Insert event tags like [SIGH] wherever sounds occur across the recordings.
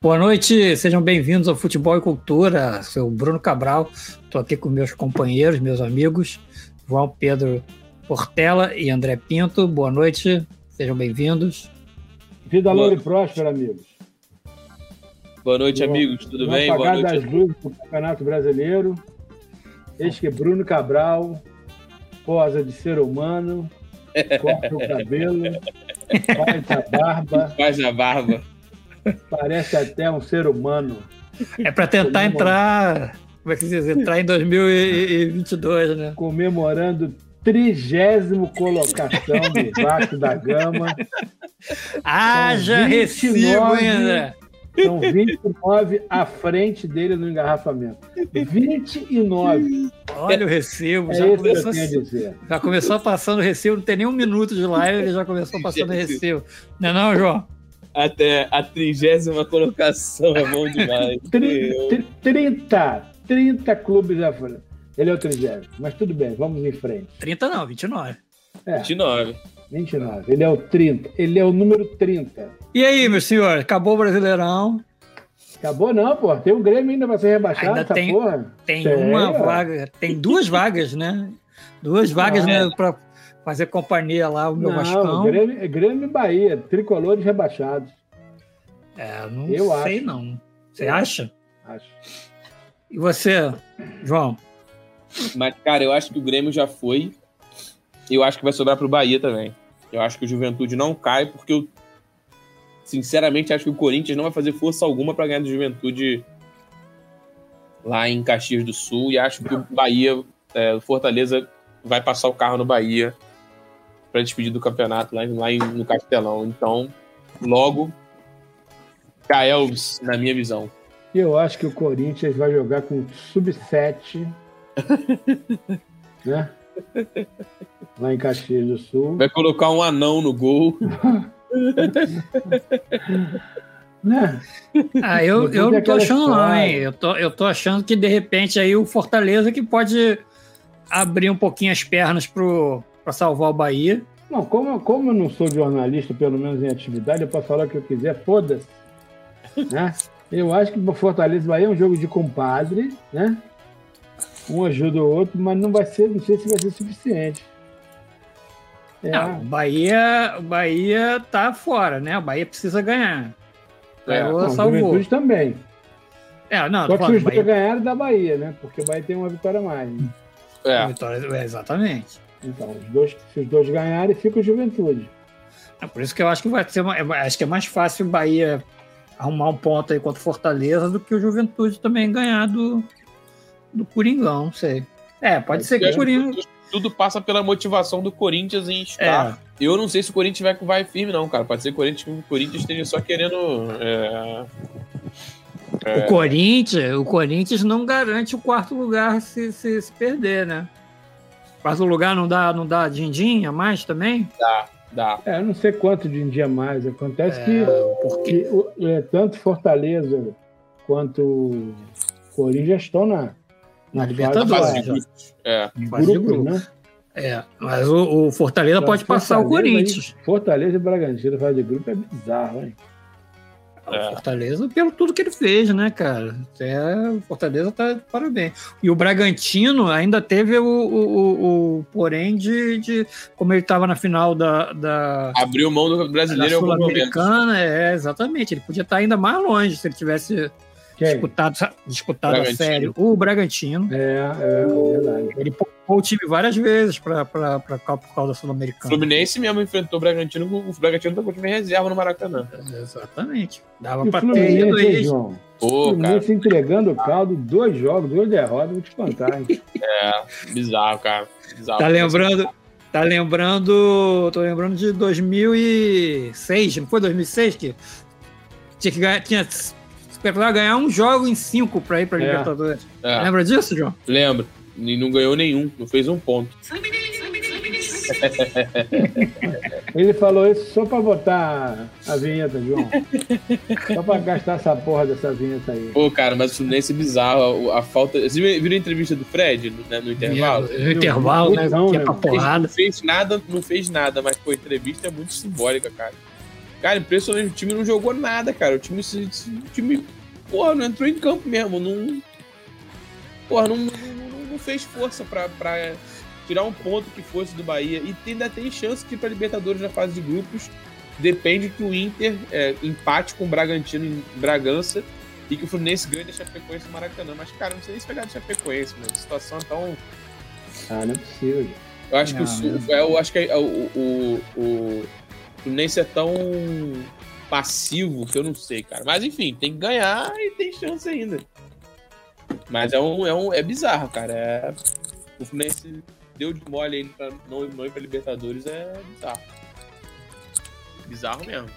Boa noite, sejam bem-vindos ao Futebol e Cultura. Sou o Bruno Cabral, estou aqui com meus companheiros, meus amigos, João Pedro Portela e André Pinto. Boa noite, sejam bem-vindos. Vida longa e próspera, amigos. Boa noite, amigos, tudo no bem? Boa noite. das luzes do Campeonato Brasileiro. Eis que Bruno Cabral, posa de ser humano, corta o cabelo, [LAUGHS] faz a barba, Faz a barba. Parece até um ser humano. É para tentar entrar, como é que se diz, entrar em 2022, né? Comemorando trigésimo colocação [LAUGHS] do Vasco da Gama. Haja São 29 recibo ainda. São 29 à frente dele no engarrafamento. 29. Olha o recibo, É já começou, tenho a dizer. já começou passando o recibo, não tem nem um minuto de live, ele já começou passando [LAUGHS] o recibo. Não é não, João? Até a trigésima colocação é bom demais. Tri- tri- 30, 30 clubes à frente. Ele é o 30. Mas tudo bem, vamos em frente. 30 não, 29. É, 29. 29. Ele é o 30. Ele é o número 30. E aí, meu senhor, acabou o Brasileirão, Acabou não, pô. Tem o Grêmio ainda pra ser rebaixado, Ainda essa tem- porra. tem Tem, uma ó. vaga, tem duas vagas, né? Duas vagas, Ah, né, pra fazer companhia lá, o meu Não, Vascão. Grêmio, Grêmio e Bahia, tricolores rebaixados, É, não Eu sei acho. não. Você Eu acha? acho. E você, João? Mas, cara, eu acho que o Grêmio já foi. Eu acho que vai sobrar pro Bahia também. Eu acho que o Juventude não cai, porque eu, sinceramente, acho que o Corinthians não vai fazer força alguma para ganhar do Juventude lá em Caxias do Sul. E acho que o Bahia, é, o Fortaleza, vai passar o carro no Bahia para despedir do campeonato lá, em- lá em- no Castelão. Então, logo, Caelves, na minha visão. Eu acho que o Corinthians vai jogar com sub-7, [LAUGHS] né? Lá em Caxias do Sul. Vai colocar um anão no gol. [LAUGHS] Né? Ah, eu, eu não tô achando não, história. hein? Eu tô, eu tô achando que, de repente, aí o Fortaleza que pode abrir um pouquinho as pernas pro, pra salvar o Bahia. Não, como, como eu não sou jornalista, pelo menos em atividade, eu posso falar o que eu quiser, foda-se. [LAUGHS] Né? Eu acho que o Fortaleza e Bahia é um jogo de compadre, né? Um ajuda o outro, mas não vai ser, não sei se vai ser suficiente. É, Não, o Bahia, o Bahia tá fora, né? O Bahia precisa ganhar. É, Ganhou, não, salvou. Juventude também. É, não, Só que falando, os dois Bahia, ganharam da Bahia, né? Porque o Bahia tem uma vitória a mais. né? É. vitória, é, exatamente. Então, os dois, se os dois ganharem, fica o Juventude. É por isso que eu acho que vai ser uma- acho que é mais fácil o Bahia arrumar um ponto aí contra o Fortaleza do que o Juventude também ganhar do, do Coringão, não sei. É, pode ser que o Coringão. Tudo passa pela motivação do Corinthians em É, estar. Eu não sei se o Corinthians vai, vai firme, não, cara. Pode ser que o Corinthians, esteja só querendo. é, o Corinthians, o Corinthians não garante o quarto lugar se, se, se perder, né? Quarto lugar não dá, não dá din-din a mais também? Dá. É, eu não sei quanto de dia mais. Acontece É, que porque que o- é, tanto Fortaleza quanto Corinthians estão na, Na fase Libertadores. É. de Fase de grupos, grupo. né? É, mas o, o Fortaleza Então, pode passar o Corinthians. Fortaleza e Bragantino fase de grupo é bizarro, hein? É. O Fortaleza, pelo tudo que ele fez, né, cara? Até o Fortaleza tá de parabéns. E o Bragantino ainda teve o, o, o- o porém de, de. Como ele estava na final da, da, Abriu mão do da brasileiro em algum momento. Sul-Americana, é, exatamente. Ele podia estar ainda mais longe se ele tivesse Quem? disputado, disputado a sério o Bragantino. É, é, é verdade. Ele o time várias vezes para por causa da Sul-Americana. Fluminense mesmo enfrentou o Bragantino. O Bragantino tá com o time reserva no Maracanã. Exatamente. Dava E o para ter Fluminense, ido aí. João? O Pô, cara. Fluminense entregando o caldo, dois jogos, duas derrotas, vou te contar, hein? [LAUGHS] É, bizarro, cara. Bizarro. Tá lembrando? Tá lembrando. Tô lembrando de 2006, não foi 2006 que tinha que ganhar, tinha esperava ganhar um jogo em cinco pra ir pra É. Libertadores. É, Lembra disso, João? lembro. E não ganhou nenhum. Não fez um ponto. Ele falou isso só pra botar a vinheta, João. Só pra gastar essa porra dessa vinheta aí. Pô, cara, mas o Fluminense é bizarro. A, a falta. Você viu a entrevista do Fred no, né, no intervalo? No intervalo, né? Não, Que é né? pra Fez- porrada. Não fez nada, não fez nada, mas pô, a entrevista é muito simbólica, cara. Cara, impressionante, o time não jogou nada, cara. O time, o time porra, não entrou em campo mesmo. Não, porra, não, não, fez força pra, pra tirar um ponto que fosse do Bahia. E ainda tem chance que para Libertadores na fase de grupos. Depende que o Inter é, empate com o Bragantino em Bragança e que o Fluminense ganhe da Chapecoense no Maracanã. Mas, cara, não sei nem se pegar de Chapecoense, mano. A situação é tão. Ah, não é possível. Eu acho não, que o, não. eu acho que o, o, o Fluminense é tão passivo que eu não sei, cara. Mas enfim, tem que ganhar e tem chance ainda. Mas é um, é um é bizarro, cara. É, o Fluminense deu de mole aí pra não, não ir pra Libertadores é bizarro. Bizarro mesmo.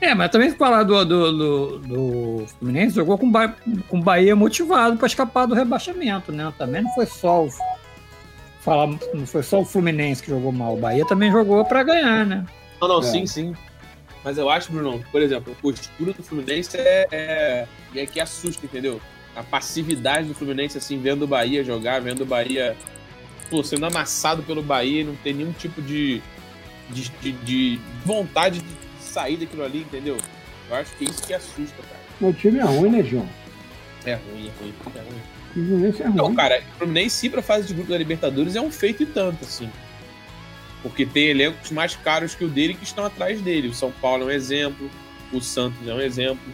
É, mas também se falar do, do, do, do Fluminense, jogou com, ba com Bahia motivado para escapar do rebaixamento, né? Também não foi só o. Falar, não foi só o Fluminense que jogou mal. O Bahia também jogou para ganhar, né? Não, não, é. sim, sim. Mas eu acho, Bruno, por exemplo, a postura do Fluminense é, é, é que assusta, entendeu? A passividade do Fluminense, assim, vendo o Bahia jogar, vendo o Bahia pô, sendo amassado pelo Bahia, não tem nenhum tipo de, de, de, de vontade de sair daquilo ali, entendeu? Eu acho que é isso que assusta, cara. O time é ruim, né, João? É ruim, é ruim, é ruim. O Fluminense é ruim. Não, cara, o Fluminense ir pra fase de grupo da Libertadores é um feito e tanto, assim. Porque tem elencos mais caros que o dele que estão atrás dele. O São Paulo é um exemplo, o Santos é um exemplo.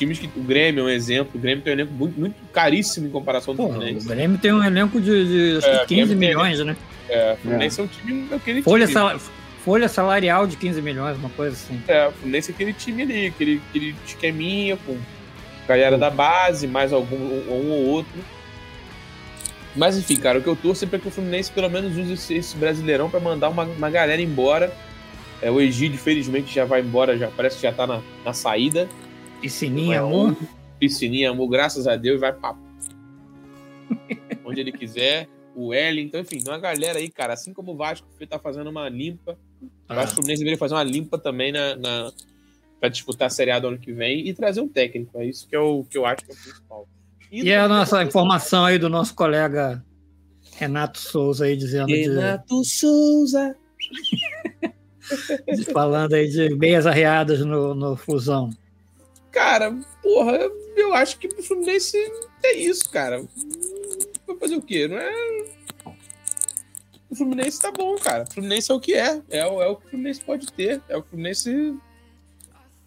Times que. O Grêmio é um exemplo. O Grêmio tem um elenco muito, muito caríssimo em comparação do Fluminense. O Grêmio tem um elenco de, de acho é, que 15 milhões, tem, né? É, o Fluminense é. é um time aquele Folha, time. Sal, folha salarial de 15 milhões, uma coisa assim. É, o Fluminense é aquele time ali, aquele, aquele esqueminha com galera da base, mais algum um ou outro. Mas enfim, cara, o que eu torço é para que o Fluminense pelo menos use esse, esse brasileirão para mandar uma, uma galera embora. É, o Egídio, felizmente, já vai embora, já parece que já tá na, na saída. Piscininha, amor. Piscininha, amor, graças a Deus, vai pra. [LAUGHS] onde ele quiser. O Wellington, enfim, tem uma galera aí, cara. Assim como o Vasco tá fazendo uma limpa. Ah. O Vasco Fluminense deveria fazer uma limpa também na, na, pra disputar a Série A do ano que vem e trazer um técnico. É isso que eu, que eu acho que é o principal. E, e a nossa informação aí do nosso colega Renato Souza aí dizendo Renato [LAUGHS] de... Souza falando aí de meias arreadas no, no Fusão. Cara, porra, eu acho que o Fluminense é isso, cara. Vai fazer o quê? Não é. O Fluminense tá bom, cara. O Fluminense é o que é. É, é o que o Fluminense pode ter. É o que o Fluminense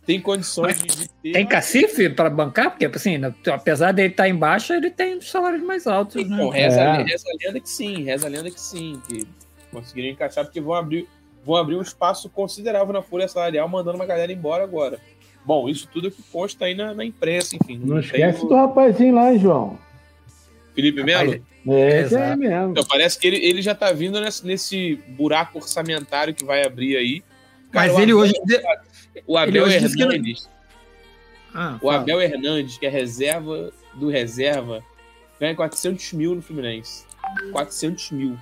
tem condições de, de ter. Tem cacife para bancar? Porque, assim, apesar dele estar tá em baixa, ele tem salários mais altos. Então, né? reza, é. reza a lenda que sim, reza a lenda que sim, que conseguiram encaixar, porque vão abrir, vão abrir um espaço considerável na folha salarial, mandando uma galera embora agora. Bom, isso tudo é que consta aí na, na imprensa, enfim. Não, não esquece do rapazinho lá, João. Felipe Melo? É, esse é mesmo. Então, parece que ele, ele já tá vindo nesse, nesse buraco orçamentário que vai abrir aí. Cara, Mas ele hoje. O Abel Hernandes. Ah, o Abel Hernandes, que é reserva do reserva, ganha 400 mil no Fluminense. 400 mil.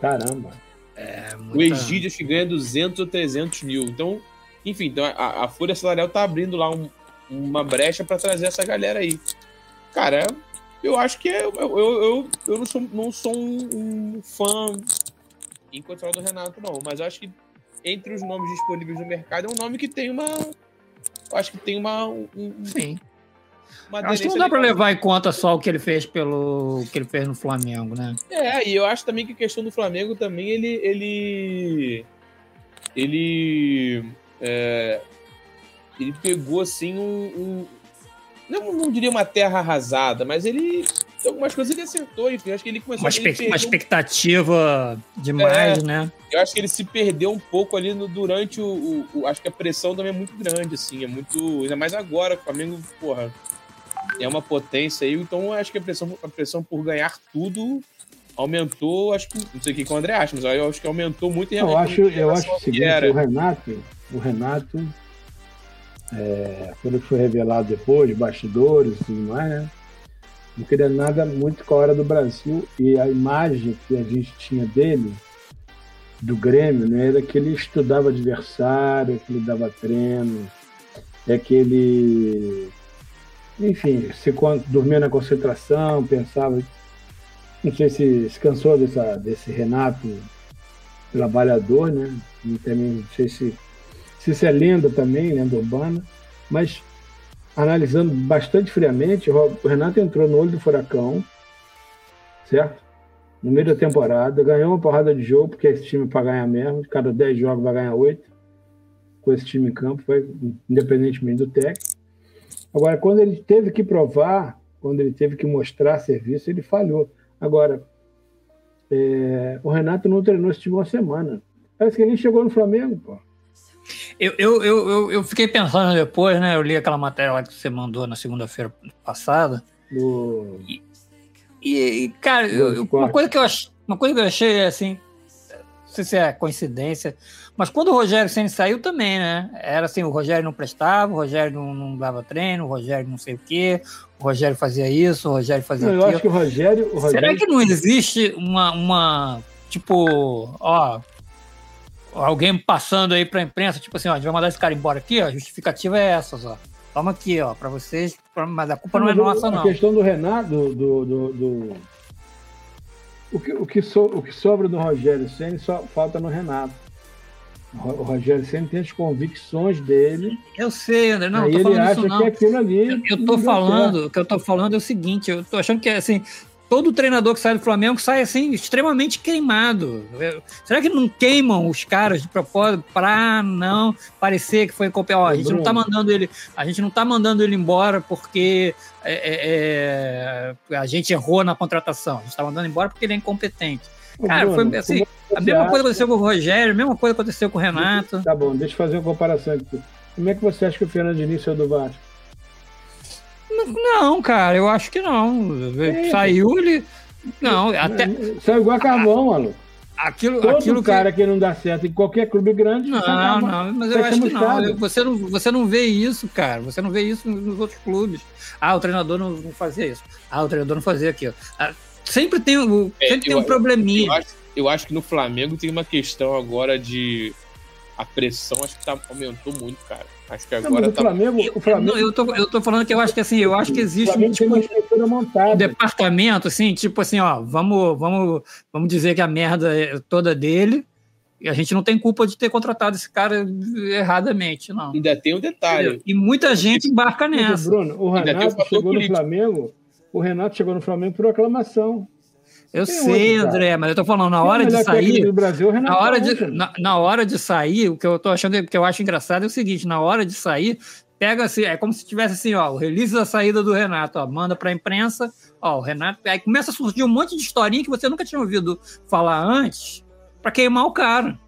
Caramba. É, muita... O Egídio acho que ganha 200 ou 300 mil. Então, enfim, então a, a Folha Salarial tá abrindo lá um, uma brecha para trazer essa galera aí. Cara, eu acho que é, eu, eu, eu, eu não sou, não sou um, um fã incondicional do Renato, não. Mas eu acho que entre os nomes disponíveis no mercado, é um nome que tem uma. Eu acho que tem uma. Um, Sim. Uma acho que não dá para levar em conta só o que ele fez pelo que ele fez no Flamengo, né? É, e eu acho também que a questão do Flamengo também ele ele ele é, ele pegou assim um, um não, não diria uma terra arrasada, mas ele algumas coisas ele acertou, enfim. Acho que ele começou uma, espe uma expectativa demais, é, né? Eu acho que ele se perdeu um pouco ali no, durante o, o, o, Acho que a pressão também é muito grande, assim. É muito. Ainda mais agora, o Flamengo, porra, é uma potência aí. Então eu acho que a pressão, a pressão por ganhar tudo aumentou. Acho que. Não sei o que o André acha, mas eu acho que aumentou muito em Eu acho, eu acho o seguinte: o Renato, o Renato. É, quando foi revelado depois, bastidores e tudo mais, né? não queria nada muito com a hora do Brasil e a imagem que a gente tinha dele, do Grêmio, né, era que ele estudava adversário, que ele dava treino, é que ele, enfim, se dormia na concentração, pensava. Não sei se se cansou dessa, desse Renato trabalhador, né? E também não sei se se isso é lenda também, lenda urbana, mas analisando bastante friamente, o Renato entrou no olho do furacão, certo? No meio da temporada, ganhou uma porrada de jogo, porque esse time para ganhar mesmo, de cada 10 jogos vai ganhar 8, com esse time em campo, foi independentemente do técnico. Agora, quando ele teve que provar, quando ele teve que mostrar serviço, ele falhou. Agora, é, o Renato não treinou esse time uma semana. Parece que ele chegou no Flamengo, pô. Eu, eu, eu, eu, fiquei pensando depois, né? Eu li aquela matéria lá que você mandou na segunda-feira passada. Do... E, e, cara, eu, uma, coisa que eu ach, uma coisa que eu achei assim, não sei se é coincidência, mas quando o Rogério Senna saiu também, né? Era assim, o Rogério não prestava, o Rogério não, não dava treino, o Rogério não sei o quê, o Rogério fazia isso, o Rogério fazia não, aquilo. Eu acho que o Rogério, o Rogério... Será que não existe uma, uma tipo, ó, alguém passando aí para a imprensa, tipo assim, ó, a gente vai mandar esse cara embora aqui, ó, a justificativa é essa, ó. Toma aqui, ó, para vocês, mas a culpa não, não é nossa, não. A questão do Renato, do, do, do, do... O, que, o, que so, o que sobra do Rogério Senna só falta no Renato. O Rogério sempre tem as convicções dele. Eu sei, André. Não, aí tô ele falando acha isso, não. que aquilo ali. Eu, eu tô falando, o que eu tô falando é o seguinte, eu tô achando que assim, todo treinador que sai do Flamengo sai assim extremamente queimado. Será que não queimam os caras de propósito para não parecer que foi? Ó, a gente não tá mandando ele, a gente não tá mandando ele embora porque é, é, é, a gente errou na contratação. A gente tá mandando embora porque ele é incompetente. Cara, Bruno, foi assim, a mesma coisa aconteceu com o Rogério, a mesma coisa aconteceu com o Renato. Tá bom, deixa eu fazer uma comparação aqui. Como é que você acha que o Fernando Diniz saiu do Vasco? Não, cara, eu acho que não. É, Saiu ele. Não, até. Saiu igual a carvão, maluco. Aquilo, Todo aquilo cara que... que... não dá certo em qualquer clube grande. Não, não, mas eu acho que não. Você, não. você não vê isso, cara. Você não vê isso nos outros clubes. Ah, o treinador não, não fazia isso. Ah, o treinador não fazia aquilo. Ah, sempre tem, sempre é, tem um probleminha. Eu acho, eu acho que no Flamengo tem uma questão agora de. A pressão acho que tá, aumentou muito, cara. Acho que agora não, tá... o Flamengo, o Flamengo... Eu, tô, eu tô falando que eu acho que assim, eu acho que existe um, tipo, um departamento, assim, tipo assim, ó, vamos, vamos, vamos dizer que a merda é toda dele. E a gente não tem culpa de ter contratado esse cara erradamente, não. Ainda tem um detalhe. E muita gente embarca nessa. Bruno, o Renato chegou político. no Flamengo. O Renato chegou no Flamengo por aclamação. Eu Tem sei, outro, André, mas eu tô falando, na hora de sair. Brasil, na, hora de, na, na, hora de sair, o que eu tô achando, que eu acho engraçado é o seguinte: na hora de sair, pega assim, é como se tivesse assim, ó, o release da saída do Renato, ó, manda pra imprensa, ó, o Renato. Aí começa a surgir um monte de historinha que você nunca tinha ouvido falar antes, pra queimar o cara.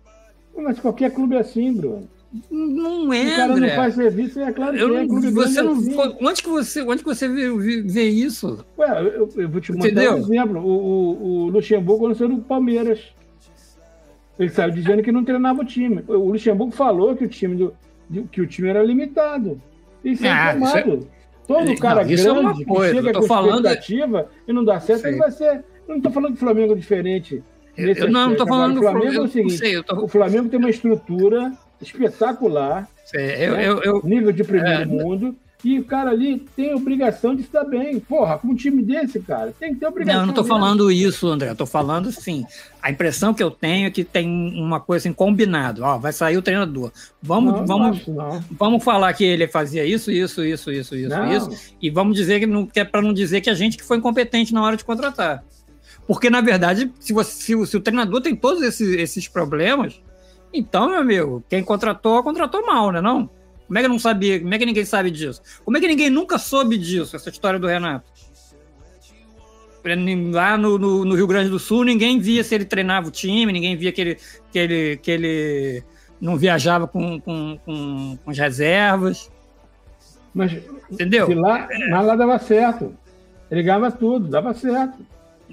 Mas qualquer clube é assim, Bruno. Não é, O cara André. não faz serviço, é claro que eu, é. Clube você não, assim. onde que você, onde que você vê, vê isso? Ué, eu, eu vou te mostrar Entendeu? um exemplo. O, o, o Luxemburgo lançou no Palmeiras. Ele saiu dizendo que não treinava o time. O Luxemburgo falou que o time, do, que o time era limitado. Isso é ah, informado. É... Todo cara não, grande é que chega com falando... expectativa e não dá certo, ele vai ser. Eu não estou falando que o Flamengo é diferente. Eu não estou falando do Flamengo. é o seguinte: tô... o Flamengo tem uma estrutura espetacular. É, eu, né? eu, eu, nível de primeiro é, mundo. E o cara ali tem obrigação de estar bem. Porra, com um time desse, cara, tem que ter obrigação. Não, eu não tô falando isso, André. Eu tô falando sim. A impressão que eu tenho é que tem uma coisa assim, combinado. Ó, vai sair o treinador. Vamos, não, vamos, não vamos falar que ele fazia isso, isso, isso, isso, isso, não. isso. E vamos dizer que, não, que é para não dizer que a gente que foi incompetente na hora de contratar. Porque, na verdade, se, você, se, se o treinador tem todos esses, esses problemas, então, meu amigo, quem contratou, contratou mal, né? Não? Como é que não sabia? Como é que ninguém sabe disso? Como é que ninguém nunca soube disso, essa história do Renato? Lá no, no, no Rio Grande do Sul, ninguém via se ele treinava o time, ninguém via que ele, que ele, que ele não viajava com, com, com, com as reservas. Mas, entendeu? Lá, mas lá dava certo. Ele ganhava tudo, dava certo.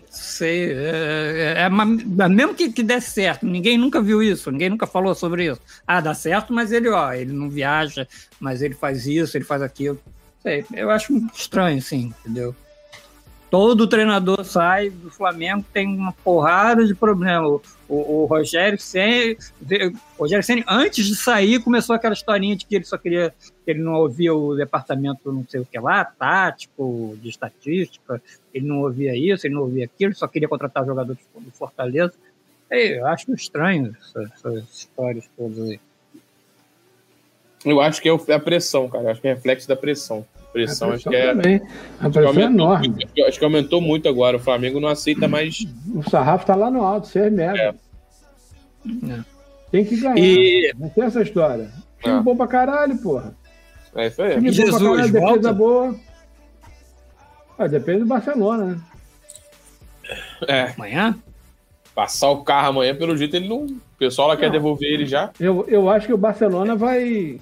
Sei, é, é, é, mesmo que, que desse certo, ninguém nunca viu isso, ninguém nunca falou sobre isso. Ah, dá certo, mas ele, ó, ele não viaja, mas ele faz isso, ele faz aquilo. Sei, eu acho estranho, sim, entendeu? Todo treinador sai do Flamengo tem uma porrada de problema. O, o, Rogério Senna, o Rogério Senna, antes de sair, começou aquela historinha de que ele só queria, que ele não ouvia o departamento não sei o que lá, tático, de estatística, ele não ouvia isso, ele não ouvia aquilo, só queria contratar jogador do Fortaleza. eu acho estranho essas, essas histórias todas aí. Eu acho que é a pressão, cara. Eu acho que é reflexo da pressão. Pressão, a pressão acho que é. Também. A pressão é enorme. Muito, acho que aumentou muito agora. O Flamengo não aceita mais. O sarrafo tá lá no alto, você é merda. É. É. Tem que ganhar. E... Não tem essa história. Time é. bom pra caralho, porra. É isso aí. Time Jesus, bom pra caralho, volta? defesa boa. Ah, depende do Barcelona, né? É. Amanhã? Passar o carro amanhã, pelo jeito, ele não. O pessoal lá não. quer devolver ele já. Eu, eu acho que o Barcelona vai.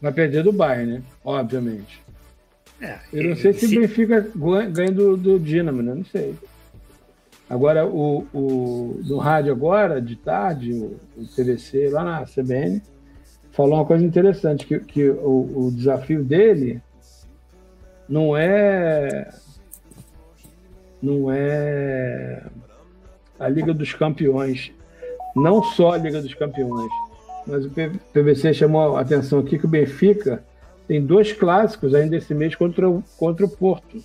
Vai perder do Bayern, né? Obviamente. É, eu não sei se, se o Benfica ganha do, do Dinamo, né? Não sei. Agora, o, o, no rádio agora, de tarde, o, o TVC, lá na CBN, falou uma coisa interessante, que, que o, o desafio dele não é não é a Liga dos Campeões, não só a Liga dos Campeões, mas o PVC chamou a atenção aqui que o Benfica tem dois clássicos ainda esse mês contra o, contra o Porto.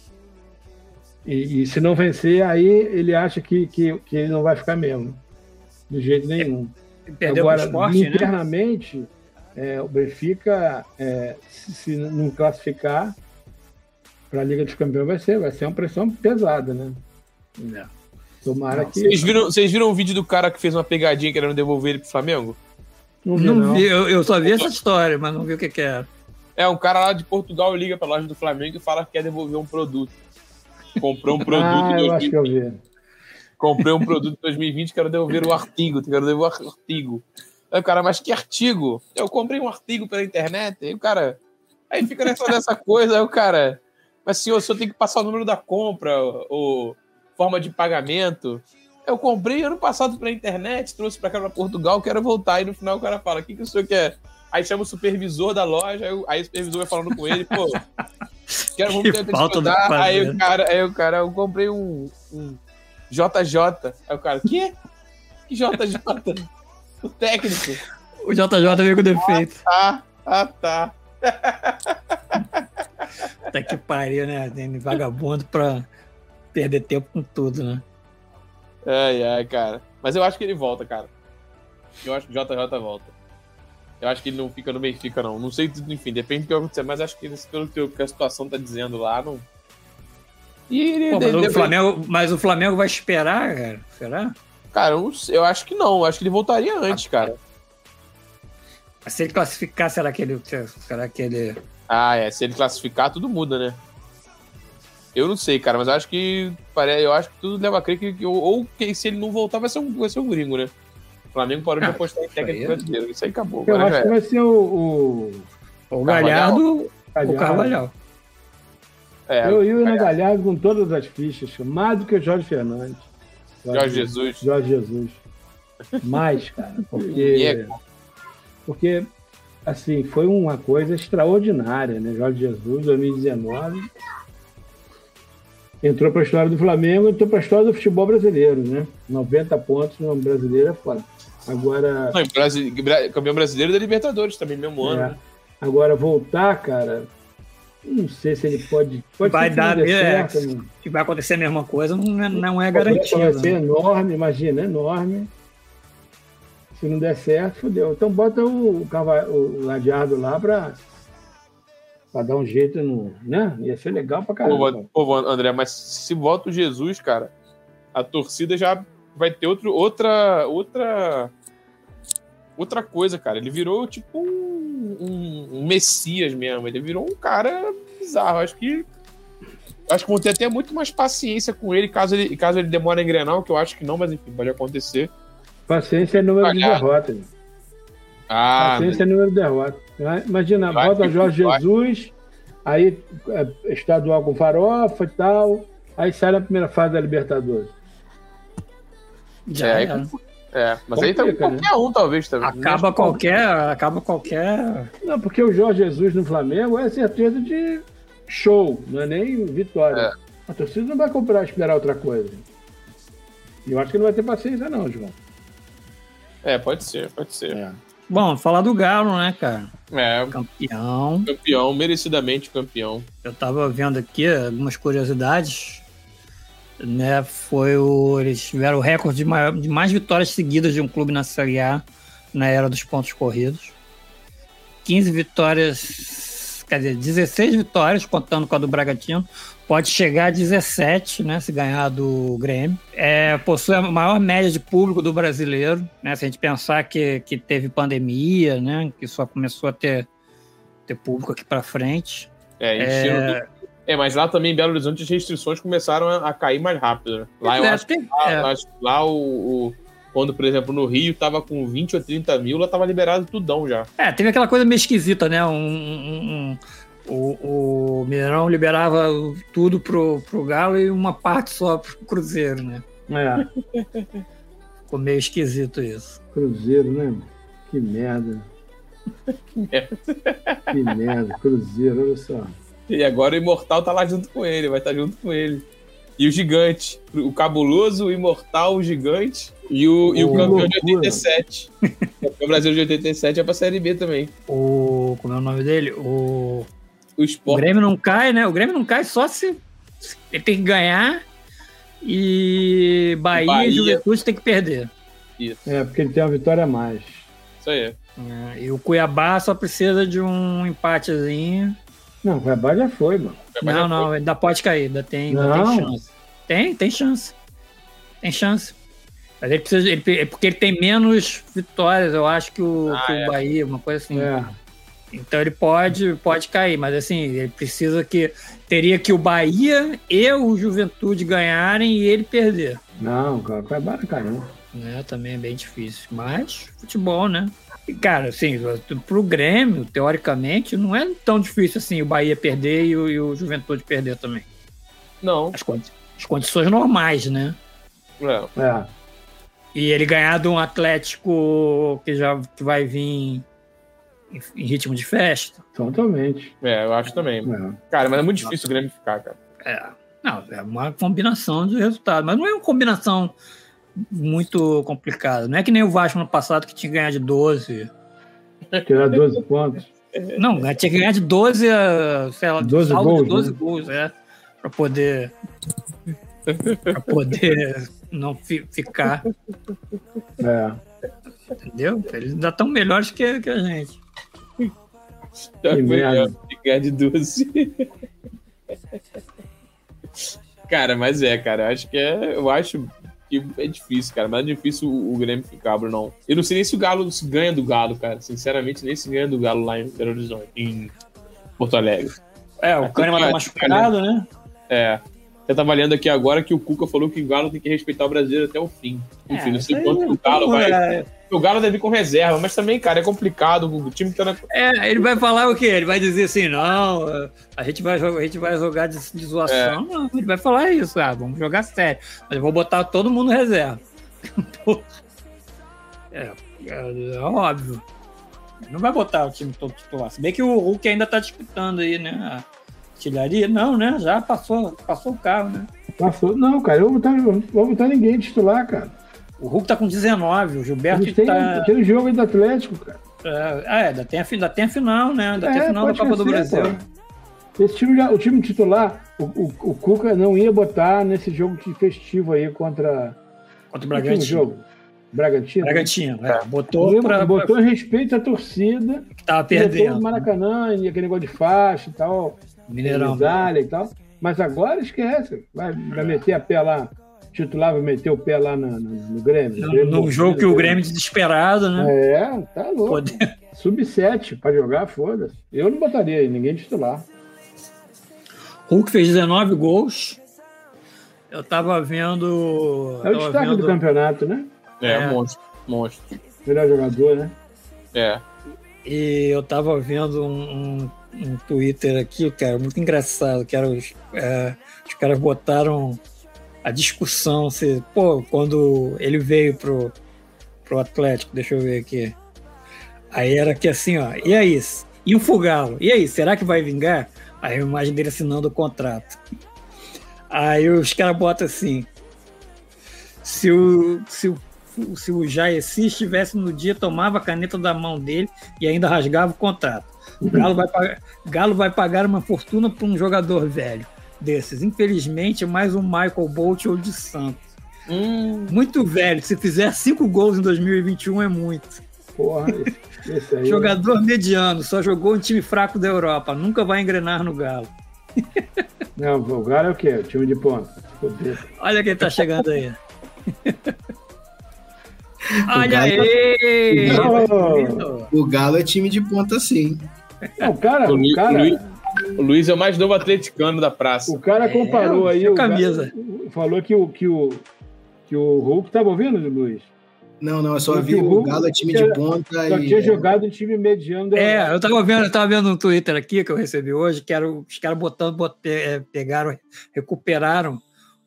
E, e, se não vencer, aí ele acha que, que, que, ele não vai ficar mesmo. De jeito nenhum. Perdeu Agora, esporte, né? internamente, né? é, o Benfica, é, se, se, não classificar para a Liga dos Campeões, vai ser, vai ser uma pressão pesada, né? É. Tomara não, que. Vocês viram, vocês viram o vídeo do cara que fez uma pegadinha querendo devolver ele pro Flamengo? Não vi, não vi eu, eu, só vi essa história, mas não vi o que, que era. É, um cara lá de Portugal liga pra loja do Flamengo e fala que quer devolver um produto. Comprou um produto. ah, eu acho que eu vi. Comprei um produto em 2020, quero devolver o artigo, quero devolver o artigo. Aí o cara, mas que artigo? Eu comprei um artigo pela internet. Aí o cara. Aí fica nessa dessa coisa, aí o cara. Mas senhor, o senhor tem que passar o número da compra, ou forma de pagamento. Eu comprei ano passado pela internet, trouxe para cá para Portugal, quero voltar. E no final o cara fala: o que, que o senhor quer? Aí chama o supervisor da loja, aí, aí o supervisor vai falando com ele, pô. Quero vamos que falta Aí o cara, aí o cara, eu comprei um, um JJ. Aí o cara, quê? Que JJ? O técnico. O JJ veio com defeito. Ah, tá. Ah, tá. Tá que pariu, né? Tem vagabundo pra perder tempo com tudo, né? Ai, ai, cara. Mas eu acho que ele volta, cara. Eu acho que o JJ volta. Eu acho que ele não fica no Benfica, não. Não sei, enfim, depende do que acontecer, mas acho que pelo que a situação tá dizendo lá, não. E ele, Pô, mas, o Flamengo, mas o Flamengo vai esperar, cara? Será? Cara, eu, eu acho que não. Eu acho que ele voltaria antes, cara. Se ele classificar, será que ele. Será que ele. Ah, é. Se ele classificar, tudo muda, né? Eu não sei, cara, mas eu acho que. Eu acho que tudo leva a crer que. que ou que se ele não voltar, vai ser um, vai ser um gringo, né? O Flamengo parou de ah, apostar em técnico é brasileiro. Isso aí acabou. Eu acho que vai ser o. O, o Galhardo. O Carvalhal. É, eu ia no Galhardo com todas as fichas, mais do que o Jorge Fernandes. Jorge Jesus. Jorge Jesus. Mais, cara. Porque. [LAUGHS] Porque, assim, foi uma coisa extraordinária, né? Jorge Jesus, 2019. Entrou para a história do Flamengo, entrou para a história do futebol brasileiro, né? 90 pontos no brasileiro é foda. Agora. Não, Brasil, campeão brasileiro da Libertadores também, mesmo ano. É. Né? Agora, voltar, cara, não sei se ele pode. pode vai dar é, certo, né? que vai acontecer a mesma coisa, não é, não é garantido. Vai ser né? enorme, imagina, enorme. Se não der certo, fodeu. Então bota o, o, o Ladiardo lá para pra dar um jeito no. né? Ia ser legal pra caramba. Pô, pô, André, mas se volta o Jesus, cara, a torcida já vai ter outro, outra. outra. outra coisa, cara. Ele virou tipo um, um, um messias mesmo. Ele virou um cara bizarro. Acho que. Acho que vão ter até muito mais paciência com ele caso ele, caso ele demore a engrenar, o que eu acho que não, mas enfim, pode acontecer. Paciência é número de derrotas. Ah, Paciência é número de derrotas. Imagina, bota Jorge Jesus, aí é, estadual com farofa e tal, aí sai na primeira fase da Libertadores. Já é, é, mas Complica, aí tá qualquer né? um, talvez, também. Acaba qualquer, acaba qualquer. Não, porque o Jorge Jesus no Flamengo é certeza de show, não é nem vitória. É. A torcida não vai comprar esperar outra coisa. Eu acho que não vai ter paciência, não, João. É, pode ser, pode ser. É. Bom, falar do Galo, né, cara? É. Campeão. Campeão, merecidamente campeão. Eu tava vendo aqui algumas curiosidades. Né, foi o, eles tiveram o recorde de, maior, de mais vitórias seguidas de um clube na Série A na era dos pontos corridos. 15 vitórias, quer dizer, 16 vitórias, contando com a do Bragantino. Pode chegar a 17, né, se ganhar do Grêmio. É, possui a maior média de público do brasileiro, né? Se a gente pensar que, que teve pandemia, né, que só começou a ter, ter público aqui para frente. É, encheram É, do- é, mas lá também em Belo Horizonte as restrições começaram a, a cair mais rápido. né? Lá eu É, acho que lá, é. lá o, o- Quando, por exemplo, no Rio tava com 20 ou 30 mil, lá tava liberado tudão já. É, teve aquela coisa meio esquisita, né? Um, um- um- o, o Mineirão liberava tudo pro, pro Galo e uma parte só pro Cruzeiro, né? É, Ficou meio esquisito isso. Cruzeiro, né? Que merda. merda. Que merda, Cruzeiro, olha só. E agora o Imortal tá lá junto com ele, vai estar junto com ele. E o Gigante. O Cabuloso, o Imortal, o Gigante e o, e o Oh, campeão de loucura. 87. [LAUGHS] o campeão brasileiro de 87 é pra Série B também. O. Como é o nome dele? O, O o Sport. Grêmio não cai, né? O Grêmio não cai só se. se ele tem que ganhar e Bahia, Bahia. e Juventude tem que perder. Isso, É, porque ele tem uma vitória a mais. isso aí. É, e o Cuiabá só precisa de um empatezinho. Não, o Cuiabá já foi, mano. Não, não, ainda pode cair, ainda tem, ainda tem chance. Tem, tem chance. Tem chance. Mas ele precisa. Ele, é porque ele tem menos vitórias, eu acho, que o, Ah, que o é. Bahia, uma coisa assim. É. Então ele pode, pode cair, mas assim, ele precisa que. Teria que o Bahia e o Juventude ganharem e ele perder. Não, cara, o Cuiabá não cai, não. Né? Também é bem difícil. Mas, futebol, né? E, cara, assim, pro Grêmio, teoricamente, não é tão difícil assim o Bahia perder e o, e o Juventude perder também. Não. As, condi- as condições normais, né? É. É. E ele ganhar de um Atlético que já que vai vir em, em ritmo de festa. Totalmente. É, eu acho também. É. Cara, mas é muito difícil o Grêmio ficar, cara. É, não, é uma combinação de resultados, mas não é uma combinação muito complicada. Não é que nem o Vasco no passado que tinha que ganhar de 12. Tirar 12 pontos. Não, tinha que ganhar de 12 a, sei lá, 12 saldo gols, de 12 né? gols, é. Pra poder. pra poder não fi- ficar, É. entendeu? Eles ainda estão melhores que, que a gente. Foi merda. ó, de ganhar de 12. cara, mas é, cara. eu Acho que é. Eu acho que é difícil, cara. Mas é difícil o, o Grêmio ficar, Brunão. Eu não sei nem se o Galo se ganha do Galo, cara. Sinceramente, nem se ganha do Galo lá em Belo Horizonte, em Porto Alegre. É, o Kahneman tá machucado, né? É. Eu tava lendo aqui agora que o Cuca falou que o Galo tem que respeitar o brasileiro até o fim. Enfim, É, não sei quanto é o Galo vai. é. O Galo deve ir com reserva, mas também, cara, é complicado. O time que tá na. É, ele vai falar o quê? Ele vai dizer assim, não, a gente vai, jogar- a gente vai jogar de, de zoação. Não, ele vai falar isso, ah, vamos jogar sério. Mas eu vou botar todo mundo reserva. [LAUGHS] É, é, é óbvio. Ele Não vai botar o time todo titular. Se bem que o Hulk ainda tá disputando aí, né? A artilharia. Não, né? Já passou, passou o carro, né? Passou. Não, cara, eu vou botar, eu não vou botar ninguém titular, cara. O Hulk tá com 19, o Gilberto Eles têm tá. aquele jogo aí do Atlético, cara. É, é, ainda tem, a, ainda tem a final, né? Ainda tem a É, final da Copa do Brasil. pô. Esse time, já- o time titular, o, o, o Cuca não ia botar nesse jogo de festivo aí contra. Contra o Bragantino. o jogo? Bragantino? Bragantino, é. Botou Botou, pra, botou em respeito à torcida, que tava perdendo. Maracanã, e aquele negócio de faixa e tal, Mineirão. medalha e tal. Mas agora esquece. Vai, vai meter a pé lá, titular vai meter o pé lá no, no, no Grêmio. No, no jogo que o Grêmio desesperado, né? É, tá louco. Poder- [LAUGHS] Sub-7 pra jogar, foda-se. Eu não botaria ninguém titular. Hulk fez 19 gols. Eu tava vendo. É o destaque vendo- do campeonato, né? É, É. monstro. Monstro. Melhor jogador, né? É. E eu tava vendo um, um, um Twitter aqui, cara, muito engraçado, que era os, é, os caras botaram a discussão se, pô, quando ele veio pro, pro Atlético, deixa eu ver aqui. Aí era que assim, ó, e aí? E o Fugalo? E aí, será que vai vingar? Aí a imagem dele assinando o contrato. Aí os caras botam assim: se o, se o se o Jaeci estivesse no dia, tomava a caneta da mão dele e ainda rasgava o contrato. O Galo vai pagar, Galo vai pagar uma fortuna para um jogador velho desses. Infelizmente, mais um Michael Bolt ou de Santos. Hum, Muito velho. Se fizer cinco gols em 2021 é muito. Porra, esse, aí. Jogador mediano, só jogou um time fraco da Europa, nunca vai engrenar no Galo. Não, o Galo é o quê? O time de ponta. Olha quem tá chegando aí. [LAUGHS] Olha Galo- aí! Não. O Galo é time de ponta, sim. Não, o cara, O cara, O Luiz é o mais novo atleticano da praça. o cara comparou É, aí. O, camisa. falou que o, que o, que o Hulk estava ouvindo, Luiz? Não, não, eu só vi o o Galo é time tinha- de ponta Só e. tinha jogado em time mediano da É, eu tava vendo, eu tava vendo no Twitter aqui que eu recebi hoje, que era os caras botando, bot- é, pegaram, recuperaram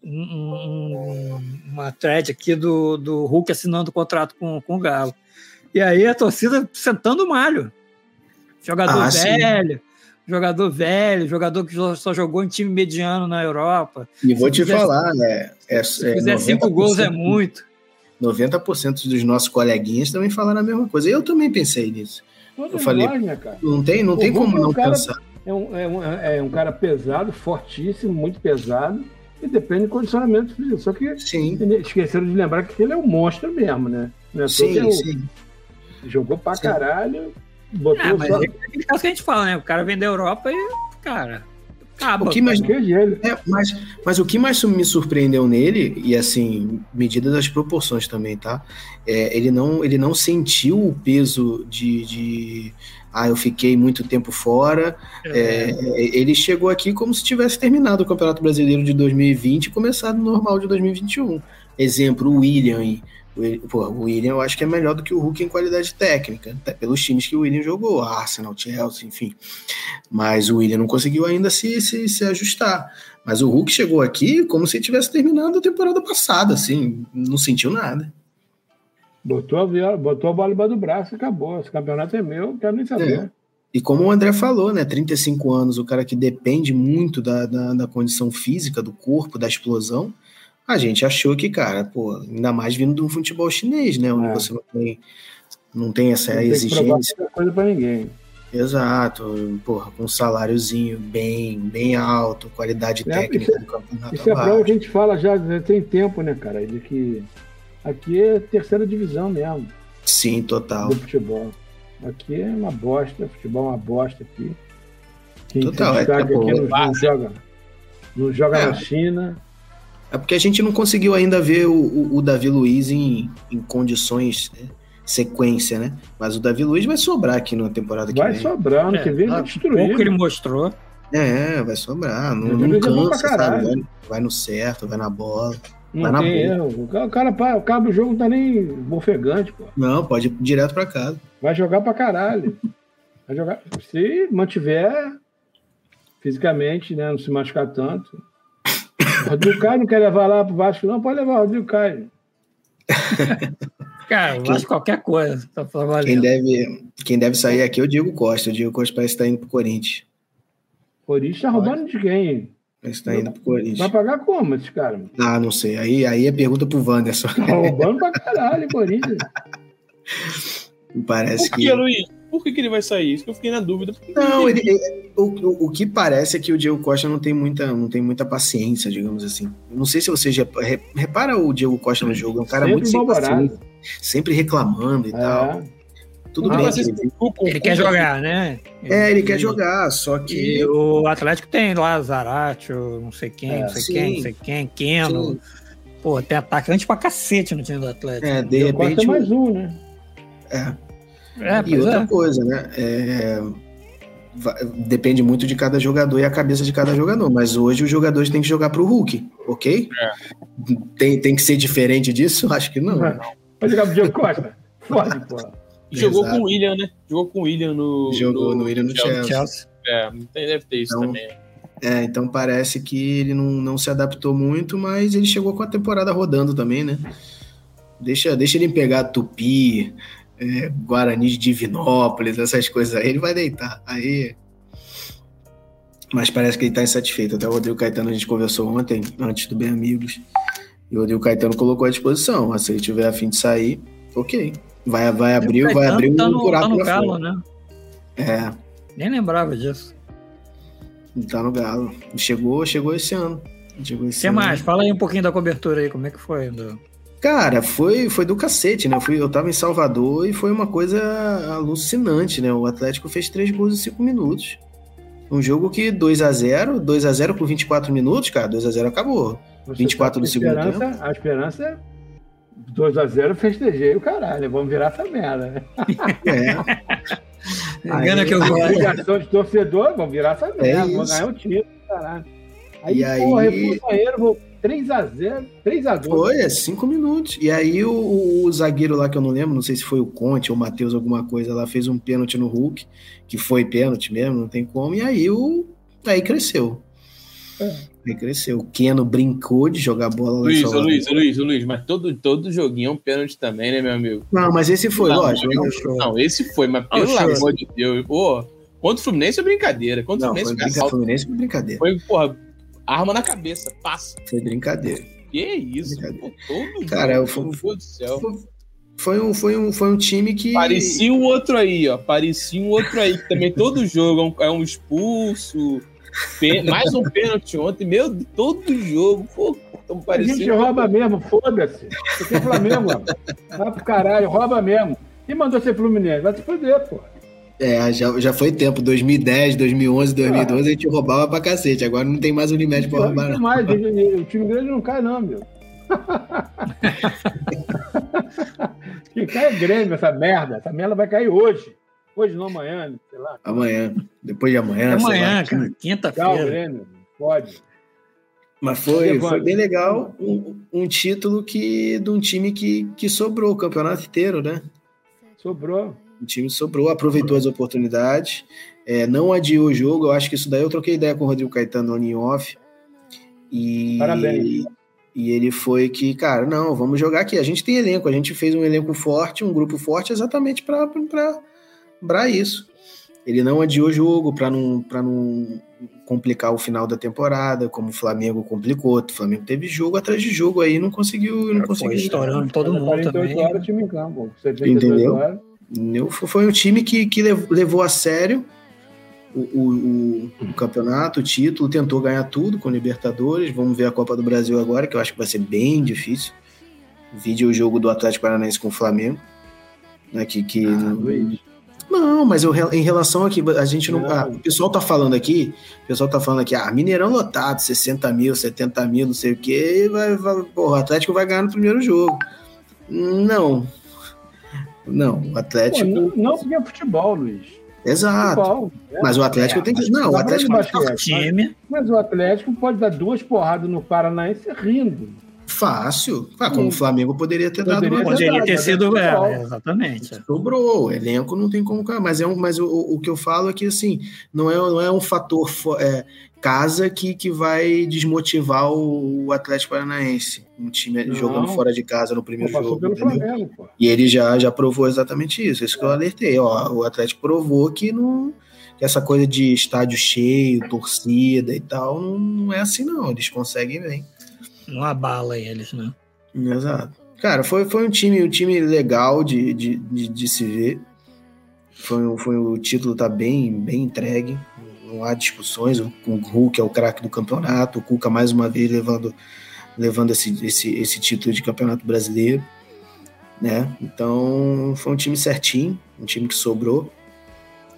um- um- uma thread aqui do, do Hulk assinando o contrato com, com o Galo. E aí a torcida sentando o malho. Jogador Ah, sim. Jogador velho, jogador que só- jogou em time mediano na Europa. E vou Se te falar, né? É, Se é fizer cinco gols é 90%. muito. 90% dos nossos coleguinhas também falaram a mesma coisa. Eu também pensei nisso. Todos Eu falei- né? Não tem, não O tem como é um não cara- pensar. É um, é, um, é um cara pesado, fortíssimo, muito pesado, e depende do condicionamento físico. Só que Sim, esqueceram de lembrar que ele é um monstro mesmo, né? Não é é sim, o- sim. Jogou pra Sim. caralho, botou Ah, mas só. é aquele caso que a gente fala, né? O cara vem da Europa e, cara, acaba. O que mais-. É, mas, mas o que mais me surpreendeu nele, e assim, medida das proporções também, tá? É, ele, não, ele não sentiu o peso de, de. Ah, eu fiquei muito tempo fora. É, ele chegou aqui como se tivesse terminado o Campeonato Brasileiro de 2020 e começado o normal de 2021. Exemplo, o William. Pô, o William eu acho que é melhor do que o Hulk em qualidade técnica, até pelos times que o William jogou, Arsenal, Chelsea, enfim. Mas o William não conseguiu ainda se, se, se ajustar. Mas o Hulk chegou aqui como se tivesse terminado a temporada passada, assim, não sentiu nada. Botou a, viola, botou a bola embaixo do braço e acabou. Esse campeonato é meu, quero nem saber. É. E como o André falou, né? 35 anos, o cara que depende muito da, da, da condição física, do corpo, da explosão. A gente achou que, cara, pô, ainda mais vindo de um futebol chinês, né? Onde É. você não tem, não tem essa Não tem exigência. muita coisa pra ninguém. Exato, porra, com um saláriozinho bem, bem alto, qualidade É, técnica do campeonato. Isso é prova que a gente fala já já tem tempo, né, cara? De que aqui é terceira divisão mesmo Sim, total. do futebol. Aqui é uma bosta, futebol é uma bosta aqui. Quem Total, se é, pô, aqui não, não joga. Não joga É. na China. É porque a gente não conseguiu ainda ver o, o- o Davi Luiz em, em condições, né, sequência, né? Mas o Davi Luiz vai sobrar aqui na temporada que Vai vem. sobrar, ano É, que vem vai o destruir. pouco que ele mostrou. É, vai sobrar. Não, não é cansa, sabe? Vai, vai no certo, vai na bola. Não vai na erro. O cara, o cara pá, acaba o jogo, não tá nem bofegante, pô. Não, pode ir direto pra casa. Vai jogar pra caralho. Vai jogar. Se mantiver fisicamente, né? Não se machucar tanto. O Rodrigo Caio não quer levar lá pro Vasco, não. Pode levar o Rodrigo Caio. [LAUGHS] Cara, eu acho qualquer coisa. Tá Quem valendo. deve, quem deve sair aqui é o Diego Costa. O Diego Costa parece que tá indo pro Corinthians. O Corinthians tá roubando de quem? Parece que tá indo pro Vai Corinthians. pagar como esse cara? Ah, não sei. Aí, aí é pergunta pro Wanderson. Tá roubando pra caralho, Corinthians. [LAUGHS] Parece Por que. que, Luiz? Por que, que ele vai sair? Isso que eu fiquei na dúvida. Não, ele- ele, ele- o, o, o que parece é que o Diego Costa não tem muita, não tem muita paciência, digamos assim. Não sei se você já re- repara o Diego Costa no jogo, é um cara Sempre muito sem paciência, sempre reclamando e tal. É. Tudo Ah, bem. ele, Ele quer jogar, né? é, ele quer jogar, só que E o Atlético tem lá Zaratio, não sei quem, É, não sei sim. quem, não sei quem, Keno. Sim. Pô, tem atacante pra cacete no time do Atlético. é, de é repente mais um, né? é, É, E outra é. coisa, né? é, depende muito de cada jogador e a cabeça de cada jogador. Mas hoje os jogadores têm que jogar pro Hulk, ok? Tem, tem que ser diferente disso? [LAUGHS] Acho que não. [LAUGHS] Vai jogar pro Diego Costa? Pode, pô. Jogou Exato. com o William, né? Jogou com o William no. Jogou no William no Chelsea. Chelsea. É, deve ter isso Então, também. É, então parece que ele não, não se adaptou muito, mas ele chegou com a temporada rodando também, né? Deixa, deixa ele pegar Tupi, é, Guarani de Divinópolis, essas coisas aí, ele vai deitar. Aí. Mas parece que ele tá insatisfeito. Até o Rodrigo Caetano a gente conversou ontem, antes do Bem Amigos. E o Rodrigo Caetano colocou à disposição. Se ele tiver a fim de sair, ok. Vai, vai abrir, vai abrir tá no, buraco tá no Galo, fora. né? É, Nem lembrava disso. tá no Galo. Chegou, chegou esse ano. Chegou O esse que ano. mais? Fala aí um pouquinho da cobertura aí, como é que foi? Do... Cara, foi, foi do cacete, né? Eu, fui, eu tava em Salvador e foi uma coisa alucinante, né? O Atlético fez três gols em cinco minutos. Um jogo que 2 a 0 2 a 0 por 24 minutos, cara, 2 a 0 acabou. Você 24 tá do segundo tempo. A esperança é 2x0, festejei o caralho. Vamos virar essa merda, né? [LAUGHS] É, [LAUGHS] Engana que eu A gosto. obrigação de torcedor, vamos virar essa merda. Vamos É isso. ganhar o título, caralho. Aí, E aí- porra, reforço aéreo, vou 3x0, 3x2. foi, é cinco minutos. E aí o, o- o zagueiro lá que eu não lembro, não sei se foi o Conte ou o Matheus, alguma coisa lá, fez um pênalti no Hulk, que foi pênalti mesmo, não tem como. E aí o. Aí cresceu. É. Aí cresceu. O Keno brincou de jogar bola lá Luiz, Salvador. Luiz, Luiz, Luiz, mas todo, todo joguinho é um pênalti também, né, meu amigo? Não, mas esse foi, Não, lógico. não, né? Não, esse foi, mas pelo show. amor de Deus, pô, contra o Fluminense é brincadeira. Contra o Não, foi Fluminense foi, brinca... assalto, Fluminense foi brincadeira. foi, porra, arma na cabeça, passa. Foi brincadeira. Que isso, Brincadeira. pô, todo Cara, eu fui- meu Deus do céu. Foi um, foi um, foi um time que. Parecia um outro aí, ó. Parecia um outro aí, que também todo jogo é um, é um expulso. pê- mais um pênalti ontem. Meu, Deus, todo jogo. Pô, tão A gente rouba mesmo, foda-se. Você é Flamengo, ó. Vai pro caralho, rouba mesmo. Quem mandou ser Fluminense? Vai se fuder, pô. É, já, já foi tempo. 2010, 2011, 2012, a gente roubava pra cacete. Agora não tem mais Unimed pra roubar, Não mais, o time grande não cai, não, meu. [LAUGHS] Quem cai é Grêmio, essa merda. Essa merda vai cair hoje. Hoje não, amanhã, sei lá. Amanhã, depois de amanhã. É sei amanhã, lá. cara. Tchau, Quinta-feira. Grêmio. Pode. Mas foi, foi bem legal. Um, um título que, de um time que, que sobrou o campeonato inteiro, né? Sobrou. O time sobrou, aproveitou as oportunidades, é, não adiou o jogo. Eu acho que isso daí eu troquei ideia com o Rodrigo Caetano no off. E, Parabéns. E ele foi que, cara, não, vamos jogar aqui. A gente tem elenco, a gente fez um elenco forte, um grupo forte, exatamente para isso. Ele não adiou o jogo para não, pra não complicar o final da temporada, como o Flamengo complicou. O Flamengo teve jogo atrás de jogo aí, não conseguiu. Não conseguiu estourando todo mundo 48 também. horas o time em campo. 72 Entendeu? horas. Foi um time que, que lev- levou a sério o, o- o- campeonato, o título, tentou ganhar tudo com Libertadores. Vamos ver a Copa do Brasil agora, que eu acho que vai ser bem difícil. Vídeo o jogo do Atlético Paranaense com o Flamengo. Né, que, que Ah, Luiz. não, mas eu, em relação aqui, a gente não. Não. ah, o pessoal tá falando aqui, o pessoal tá falando aqui, ah, Mineirão lotado, 60 mil, 70 mil, não sei o quê, vai, vai, porra, o Atlético vai ganhar no primeiro jogo. Não. Não, o Pô, Atlético. não, não porque é futebol, Luiz. Exato. Futebol. né? Mas o Atlético É, tem que. mas Não, o Atlético. de basquete, Time. Mas o Atlético pode dar duas porradas no Paranaense rindo. Fácil. Ah, como o Flamengo poderia ter dado Poderia uma ter Poderia dado, ter é sido. É, exatamente. Sobrou, elenco não tem como. Mas, é um, mas o, o que eu falo é que assim, não é, não é um fator é, casa que, que vai desmotivar o, Atlético Paranaense. Um time Não. jogando fora de casa no primeiro jogo. Flamengo, pô. E ele já, já provou exatamente isso. Isso que eu alertei. Ó, o Atlético provou que não. que essa coisa de estádio cheio, torcida e tal, não, não é assim, não. Eles conseguem bem. Não abala eles, né? Exato. Cara, foi, foi um time, um time legal de, de, de, de se ver. Foi, um- foi o título tá bem, bem entregue. Não há discussões. O, o Hulk é o craque do campeonato. O Cuca mais uma vez levando, levando esse, esse, esse título de campeonato brasileiro. Né? Então foi um time certinho, um time que sobrou.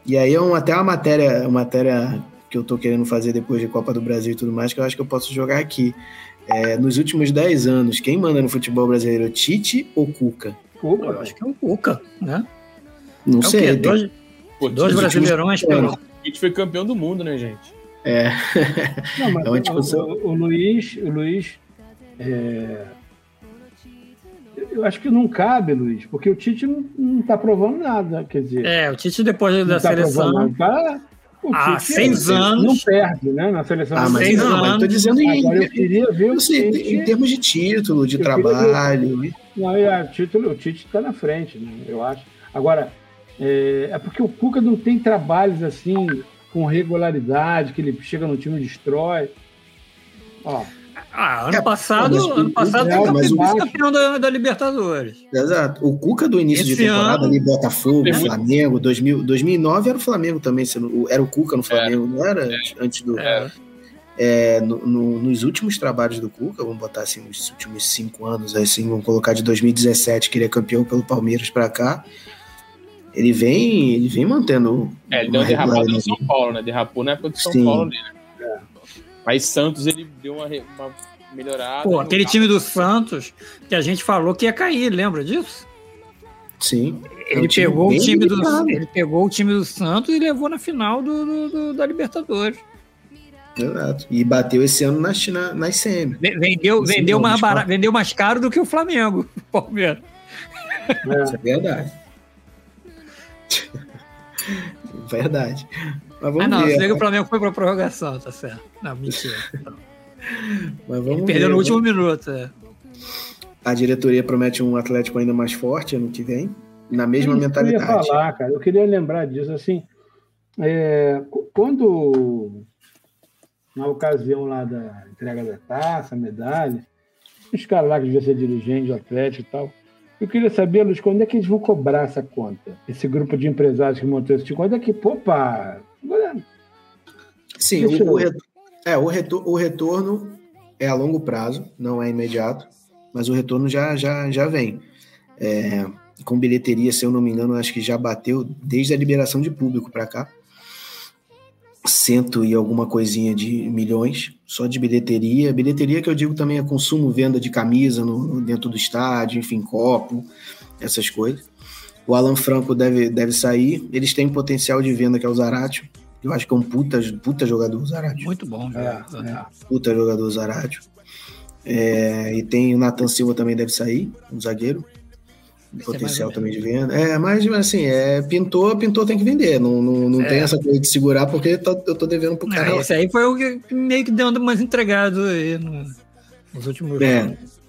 E aí é um, até uma matéria, uma matéria que eu tô querendo fazer depois de Copa do Brasil e tudo mais, que eu acho que eu posso jogar aqui. É, nos últimos 10 anos, quem manda no futebol brasileiro, Tite ou Cuca? Cuca, Eu acho que é o Cuca, né? Não É o sei. tem- Dois, dois Tite- brasileirões pelo. Tite foi campeão do mundo, né, gente? É, Não, mas [LAUGHS] É uma o- discussão. o, o Luiz, o Luiz é, eu acho que não cabe, Luiz, porque o Tite não, não tá provando nada, quer dizer, É, o Tite depois da não tá seleção. Tá- o Há Tite seis não anos- perde, né, na seleção. ah, mas Seis não, mas eu tô anos. dizendo em, Agora eu queria ver o assim, Tite. em termos de título, de Eu queria trabalho. Não, e a título, o Tite está na frente, né, eu acho. Agora, é, é porque o Cuca não tem trabalhos assim, com regularidade, que ele chega no time e destrói. Ó, Ah, ano É, passado, mas o- ano passado mas o- campeão, campeão da, da Libertadores. Exato. O Cuca do início de Esse temporada ano- ali, Botafogo, Tem Flamengo, 2000, 2009 era o Flamengo também, era o Cuca no Flamengo, não era antes do. É. é, no, no, nos últimos trabalhos do Cuca, vamos botar assim, nos últimos cinco anos, assim, vamos colocar de 2017, que ele é campeão pelo Palmeiras para cá, ele vem, ele vem mantendo. É, ele deu uma derrapada no São Paulo, né? Derrapou na época de São Sim. Paulo ali, né? Mas Santos ele deu uma, uma melhorada. Pô, aquele time do Santos que a gente falou que ia cair, lembra disso? Sim. Ele, é pegou o time do, ele pegou o time do Santos e levou na final do, do, do da Libertadores. Exato. E bateu esse ano na, na, nas CM. Vendeu, vendeu, mais barato, vendeu mais caro do que o Flamengo, [LAUGHS] Palmeiras. É. Isso é verdade. Verdade. Mas vamos ah, não, ver. o Flamengo foi para prorrogação, tá certo. Não, mentira. [LAUGHS] Mas vamos Ele perdeu ver, no último minuto. É. A diretoria promete um Atlético ainda mais forte ano que vem, na mesma Isso mentalidade. Eu, ia falar, cara, eu queria lembrar disso. Assim, é, quando na ocasião lá da entrega da taça, medalha, os caras lá que deviam ser dirigentes, Atlético e tal. Eu queria saber, Luiz, quando é que eles vão cobrar essa conta? Esse grupo de empresários que montou esse time, quando é que, opa... Sim, o, o, é, o, retor o retorno é a longo prazo, não é imediato, mas o retorno já, já, já vem. É, com bilheteria, se eu não me engano, acho que já bateu desde a liberação de público para cá cento e alguma coisinha de milhões só de bilheteria. Bilheteria que eu digo também é consumo, venda de camisa no, dentro do estádio, enfim, copo, essas coisas. O Alan Franco deve, deve sair. Eles têm potencial de venda que é o Zaratio. Eu acho que é um puta, puta jogador, Zaratio. Muito bom, né? É, é. Puta jogador, Zaratio. É, e tem o Nathan Silva também deve sair, um zagueiro potencial também de venda. É, mas assim, é, pintou, pintou tem que vender. Não, não, não é. tem essa coisa de segurar porque tô, eu tô devendo pro cara. É, esse aí foi o que meio que deu mais entregado aí no, nos últimos é. anos.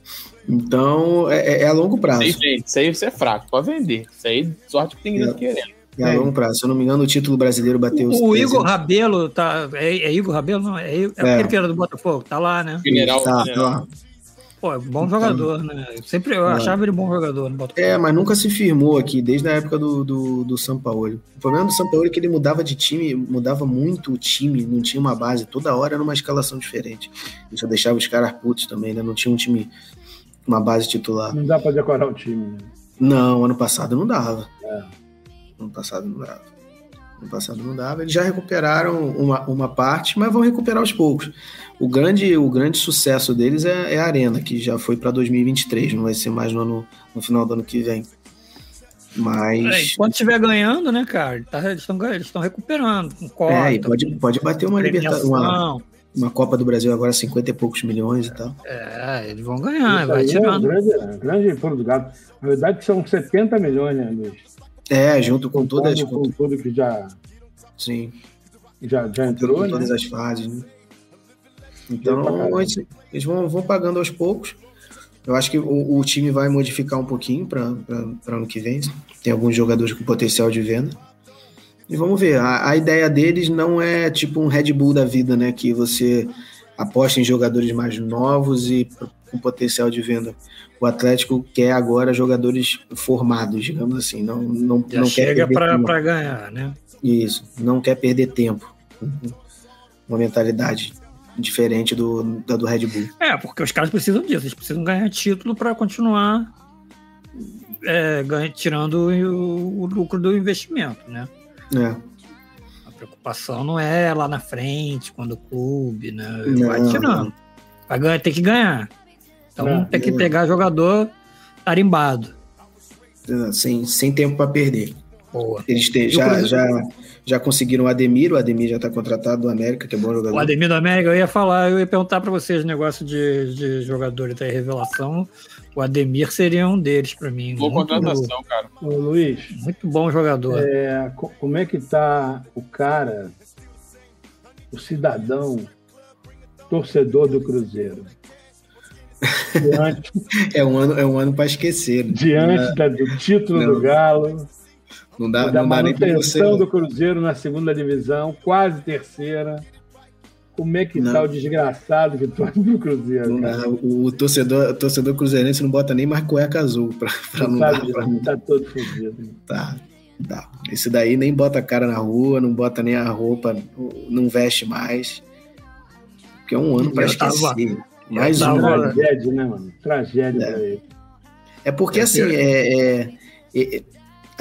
Então, é, é, é, a longo prazo. Isso aí, isso aí você é fraco, pode vender. Isso aí, sorte que tem é, querendo. É a longo prazo. Se eu não me engano, o título brasileiro bateu O, o Igor Rabelo, tá, é, é, Igor Rabelo? Não, é, é, aquele que era do Botafogo, tá lá, né? General, tá, general. Tá. Pô, é bom jogador, né? Eu sempre eu achava ele bom jogador no Botafogo. É, mas nunca se firmou aqui, desde a época do, do, do São Paulo. O problema do São Paulo é que ele mudava de time, mudava muito o time, não tinha uma base. Toda hora era uma escalação diferente. Isso deixava os caras putos também, né? Não tinha um time, uma base titular. Não dá pra decorar o time, né? Não, ano passado não dava. É. Ano passado não dava. Ano passado não dava. Eles já recuperaram uma, uma parte, mas vão recuperar aos poucos. O grande, o grande sucesso deles é, é a Arena, que já foi para 2023, não vai ser mais no, ano, no final do ano que vem. Mas. É, quando estiver ganhando, né, cara? Tá, eles estão recuperando. Com cota, é, e pode, pode bater uma Libertadores. Uma, uma Copa do Brasil agora, 50 e poucos milhões e tal. É, eles vão ganhar, vai tirando. É um grande, grande pulo do gato. Na verdade, são 70 milhões, né, Luiz? É, junto com, com todas as. Com tudo que já. Sim. Já, já entrou. Com né? todas as fases, né? Então, eles, eles vão, vão pagando aos poucos. Eu acho que o, o time vai modificar um pouquinho para ano que vem. Tem alguns jogadores com potencial de venda. E vamos ver. A, a, ideia deles não é tipo um Red Bull da vida, né? Que você aposta em jogadores mais novos e com potencial de venda. O Atlético quer agora jogadores formados, digamos assim. Não, não, Já não chega para ganhar, né? Isso. Não quer perder tempo. Uma mentalidade diferente do, da do Red Bull. É, porque os caras precisam disso, eles precisam ganhar título para continuar é, ganha, tirando o, o, lucro do investimento, né? É. A preocupação não é lá na frente, quando o clube, né? Não. Vai tirando. Vai ganhar, tem que ganhar. Então não, tem que é. pegar jogador tarimbado. É, sem, sem tempo para perder. Boa. Eles te, já, já, já conseguiram o Ademir, o Ademir já está contratado do América, que é bom jogador. O Ademir do América, eu ia falar, eu ia perguntar para vocês o negócio de, de jogador e revelação. O Ademir seria um deles para mim. Boa contratação, cara. Ô, Luiz. Muito bom jogador. É, como é que tá o cara, o cidadão, torcedor do Cruzeiro? [LAUGHS] Diante, é um ano, é um ano para esquecer. Né? Diante da, do título não. do Galo não dá, da não dá nem pra você. do Cruzeiro na segunda divisão, quase terceira. Como é que não. tá o desgraçado que torce pro Cruzeiro? O, o, torcedor, o torcedor cruzeirense não bota nem mais cueca azul pra, pra não, dar. Pra... Tá todo fodido. Tá, tá. Esse daí nem bota a cara na rua, não bota nem a roupa, não veste mais. porque é um ano para esquecer. Tava, Mais um. Tragédia, né, mano? Tragédia é. pra ele. É porque, assim, é, é, é,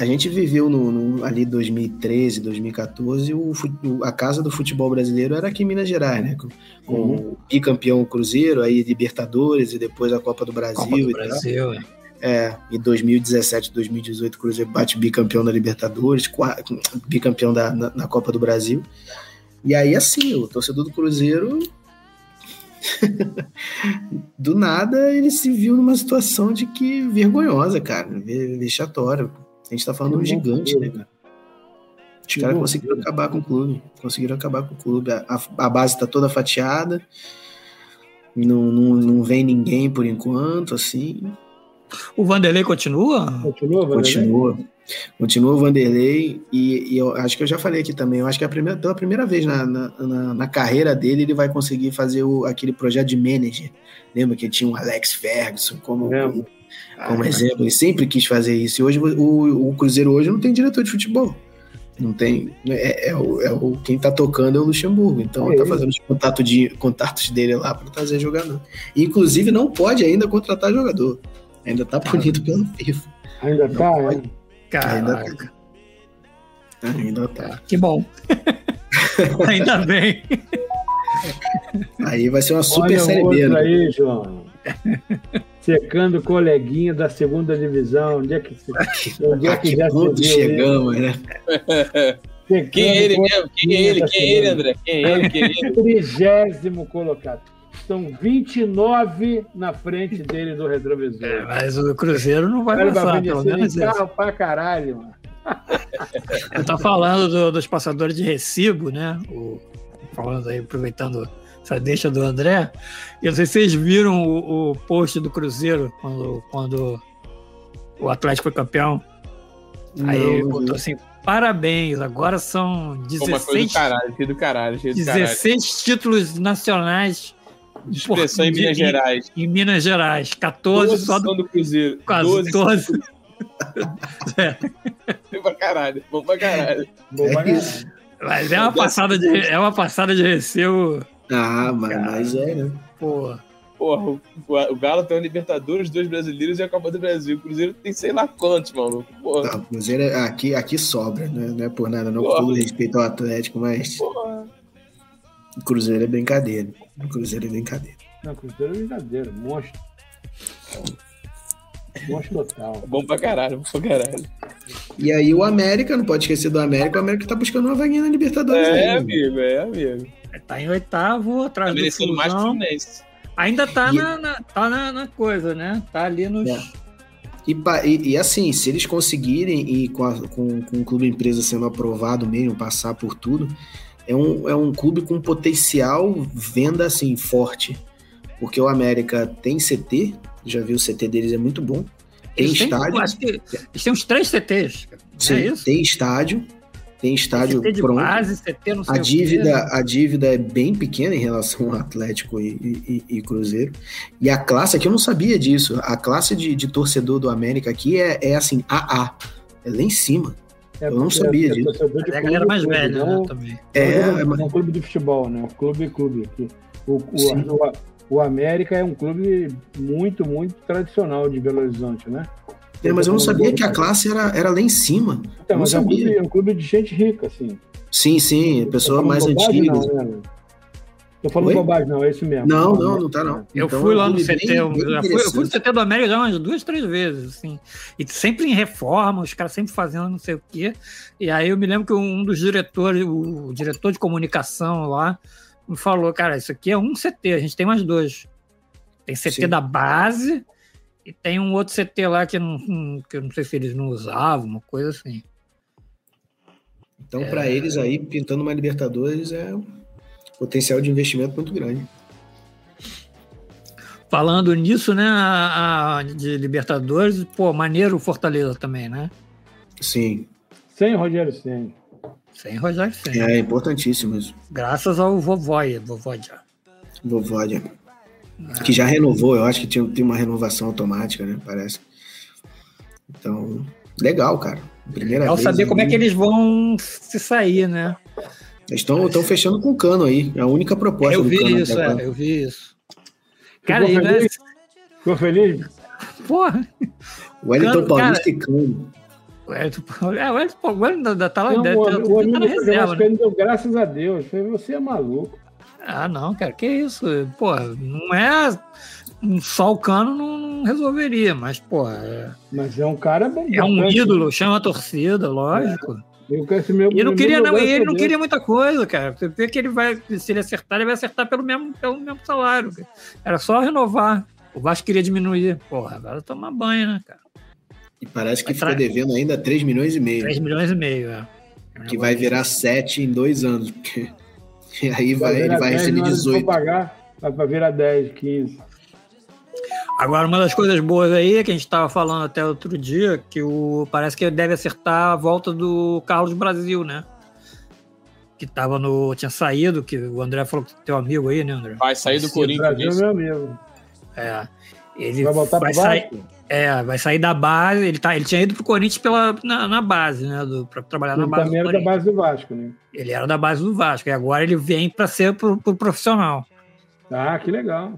a gente viveu no, no, ali 2013, 2014, o, a casa do futebol brasileiro era aqui em Minas Gerais, né? Com, com uhum. o bicampeão Cruzeiro, aí Libertadores e depois a Copa do Brasil. Copa do Brasil, é. É, em 2017, 2018, o Cruzeiro bate bicampeão da Libertadores, bicampeão da, na, na, Copa do Brasil. E aí, assim, o torcedor do Cruzeiro, [LAUGHS] do nada, ele se viu numa situação de que vergonhosa, cara, vexatória. A gente tá falando de um gigante, né, cara? Os caras conseguiram acabar com o clube. Conseguiram acabar com o clube. A, a base tá toda fatiada. Não, não, não vem ninguém por enquanto, assim. O Vanderlei continua? Continua, Vanderlei? Continua. Continua o Vanderlei e, e, eu acho que eu já falei aqui também. Eu acho que é a primeira, pela primeira vez na, na, na, carreira dele ele vai conseguir fazer o, aquele projeto de manager. Lembra que tinha o Alex Ferguson como, como, como, exemplo? Ele sempre quis fazer isso. E hoje o, o Cruzeiro hoje não tem diretor de futebol. Não tem. É, é, o, é o, quem tá tocando é o Luxemburgo. Então é ele tá fazendo os contato de, contatos dele lá para trazer jogador. E, inclusive, não pode ainda contratar jogador. Ainda tá punido pelo FIFA. Ainda não tá, pode. é? Caraca. Ainda tá. Ainda tá. Que bom. [LAUGHS] Ainda bem. Aí vai ser uma super Olha série B. Né? aí, João. Secando o coleguinha da segunda divisão. Onde é que, [LAUGHS] onde é que, já ponto chegamos, né? quem é ele mesmo? Quem é ele? Quem é ele, André? Quem é ele? Quem é ele? [LAUGHS] Trigésimo colocado. São 29 na frente dele do retrovisor. É, mas o Cruzeiro não vai Cara, passar, pelo menos carro pra caralho, mano. [LAUGHS] Eu tô falando do, dos passadores de recibo, né? O, falando aí, aproveitando essa deixa do André. E eu não sei se vocês viram o, o post do Cruzeiro quando, quando o Atlético foi campeão. Não, aí ele botou assim: parabéns, agora são 16, Uma coisa do caralho, do caralho, 16 caralho. títulos nacionais Expressão em Minas Gerais. Em Minas Gerais. 14 só do, do Cruzeiro. Quase 12. 12. [LAUGHS] é. Bom pra caralho. Bom pra caralho. Bom pra caralho. Mas é uma passada de, é uma passada de recebo. Ah, mas, mas é, né? Porra. Porra, o, o Galo tem a Libertadores, dois brasileiros e a Copa do Brasil. O Cruzeiro tem sei lá quantos, mano. Porra. Não, o Cruzeiro é, aqui, aqui sobra, né? Não é por nada, não. Com todo respeito ao Atlético, mas. Porra. O Cruzeiro é brincadeira. O Cruzeiro é brincadeira. Não, Cruzeiro é brincadeira. Monstro. Monstro total. Bom pra caralho, bom pra caralho. E aí o América, não pode esquecer do América, o América tá buscando uma vaguinha na Libertadores. É, aí, amigo, é, amigo. Tá em oitavo, atrás tá do Flusão. mais Fluminense. Ainda tá, e... na, na, tá na, na, coisa, né? Tá ali nos... É. E, e, e, assim, se eles conseguirem, e com, a, com, com o clube empresa sendo aprovado mesmo, passar por tudo, é um, é um clube com potencial venda assim forte. Porque o América tem CT, já vi o CT deles, é muito bom. Tem eles estádio. Têm, eles têm uns três CTs. Sim, é isso? tem estádio. Tem estádio CT pronto. Base, CT não sei a dívida, a dívida é bem pequena em relação ao Atlético e, e, e, Cruzeiro. E a classe aqui eu não sabia disso. A classe de, de torcedor do América aqui é, é assim, AA. É lá em cima. É, eu não sabia é, disso. É a galera mais velha, né, também. É, é, é um clube de futebol, né? Clube clube. O, o, o, o, América é um clube muito, muito tradicional de Belo Horizonte, né? É, mas eu não sabia que a classe era, era lá em cima. Então, mas é um, clube, é um clube de gente rica, assim. Sim, sim, pessoa mais antiga. Não, né? Tô falando Oi? bobagem, não, é isso mesmo. Não, não, não tá não. Eu então, fui lá no CT, bem, bem eu, fui, eu, fui, no CT do América já umas duas, três vezes, assim. E sempre em reforma, os caras sempre fazendo não sei o quê. E aí eu me lembro que um dos diretores, o diretor de comunicação lá, me falou, cara, isso aqui é um CT, a gente tem mais dois. Tem CT Sim. da base e tem um outro CT lá que, não, que eu não sei se eles não usavam, uma coisa assim. Então, é... para eles aí, pintando uma Libertadores é potencial de investimento muito grande. Falando nisso, né, a, a, de Libertadores, pô, maneiro o Fortaleza também, né? Sim. Sem Rogério Senna. Sem Rogério Senna. É, importantíssimo isso. Graças ao Vovóia, Vovódia. Vovódia. Que já renovou, eu acho que tinha, tem uma renovação automática, né, parece. Então, legal, cara. Primeira legal vez saber como é que eles vão se sair, né? Estão, estão fechando com o cano aí. É a única proposta Eu do vi cano. isso, é, eu vi isso. Cara, Ficou feliz? Ficou feliz? Porra! Wellington Paulista e cano. O Wellington, é, o Wellington, o tá lá, Não, deve, o, tá, o tá amigo na do reserva, né? deu graças a Deus. Você é maluco. Ah, não, cara, que isso? Pô, não é. Só o cano não, resolveria, mas, pô, é, Mas é um cara bom. é um ídolo, chama a torcida, lógico. Eu quero esse meu, E ele não meu queria, não, e ele não queria muita coisa, cara. Você vê que ele vai, se ele acertar, ele vai acertar pelo mesmo, pelo mesmo salário. cara. Era só renovar. O Vasco queria diminuir. Porra, agora tomar banho, né, cara? E parece que Vai ficou tra- devendo ainda 3 milhões e meio. 3 milhões e meio, é. É Que vai virar 7 em dois anos. Porque... E aí vai, ele vai 10, receber na hora de for 18. pagar, vai pra virar 10, 15. Agora, uma das coisas boas aí, é que a gente estava falando até outro dia, que o parece que ele deve acertar a volta do Carlos Brasil, né? Que tava no. tinha saído, que o André falou que teu amigo aí, né, André? Vai sair do Sim, Corinthians. Brasil é isso. meu amigo. É. Ele Vai voltar pro sair, Vasco? É, vai sair da base. Ele, tá, ele tinha ido pro Corinthians pela, na, na base, né? Do, pra trabalhar na Ele base. também do era da base do Vasco, né? Ele era da base do Vasco. E agora ele vem para ser pro, pro profissional. Ah, que legal.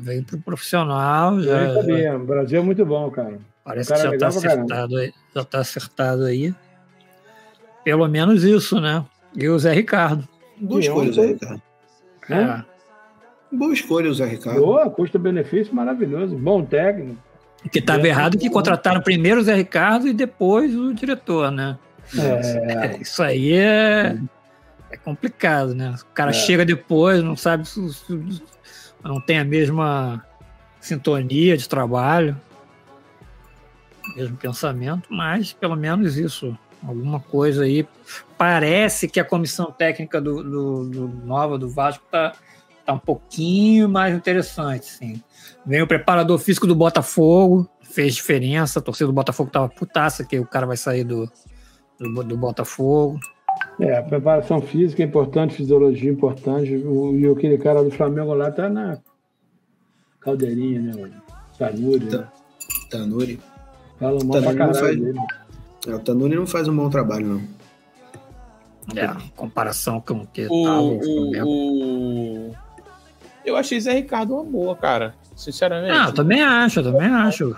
Vem pro profissional. Eu Já, nem sabia. O Brasil é muito bom, cara. Parece Cara, que já tá legal pra caramba. acertado aí. Já tá acertado aí. Pelo menos isso, né? E o Zé Ricardo. Boa escolha, Zé Ricardo. É. Boa escolha, o Zé Ricardo. Boa, custo-benefício maravilhoso. Bom técnico. O que estava errado é que contrataram primeiro o Zé Ricardo e depois o diretor, né? É, É, isso aí é, é complicado, né? O cara É. chega depois, não sabe se, se- não tem a mesma sintonia de trabalho, mesmo pensamento, mas pelo menos isso, alguma coisa aí. Parece que a comissão técnica do, do- do nova do Vasco tá, tá um pouquinho mais interessante, sim. Vem o preparador físico do Botafogo, fez diferença, a torcida do Botafogo tava putaça que o cara vai sair do, do, do Botafogo. é, a preparação física é importante, fisiologia é importante. O, e aquele cara do Flamengo lá tá na caldeirinha, né? Tanuri, né? Tanuri. Fala mal pra Tanuri não caralho faz- dele. É, o Tanuri não faz um bom trabalho, não. É, comparação com o que O, tava o o, Flamengo. o- Eu achei Zé Ricardo uma boa, cara. Sinceramente. Ah, eu também acho, eu também acho.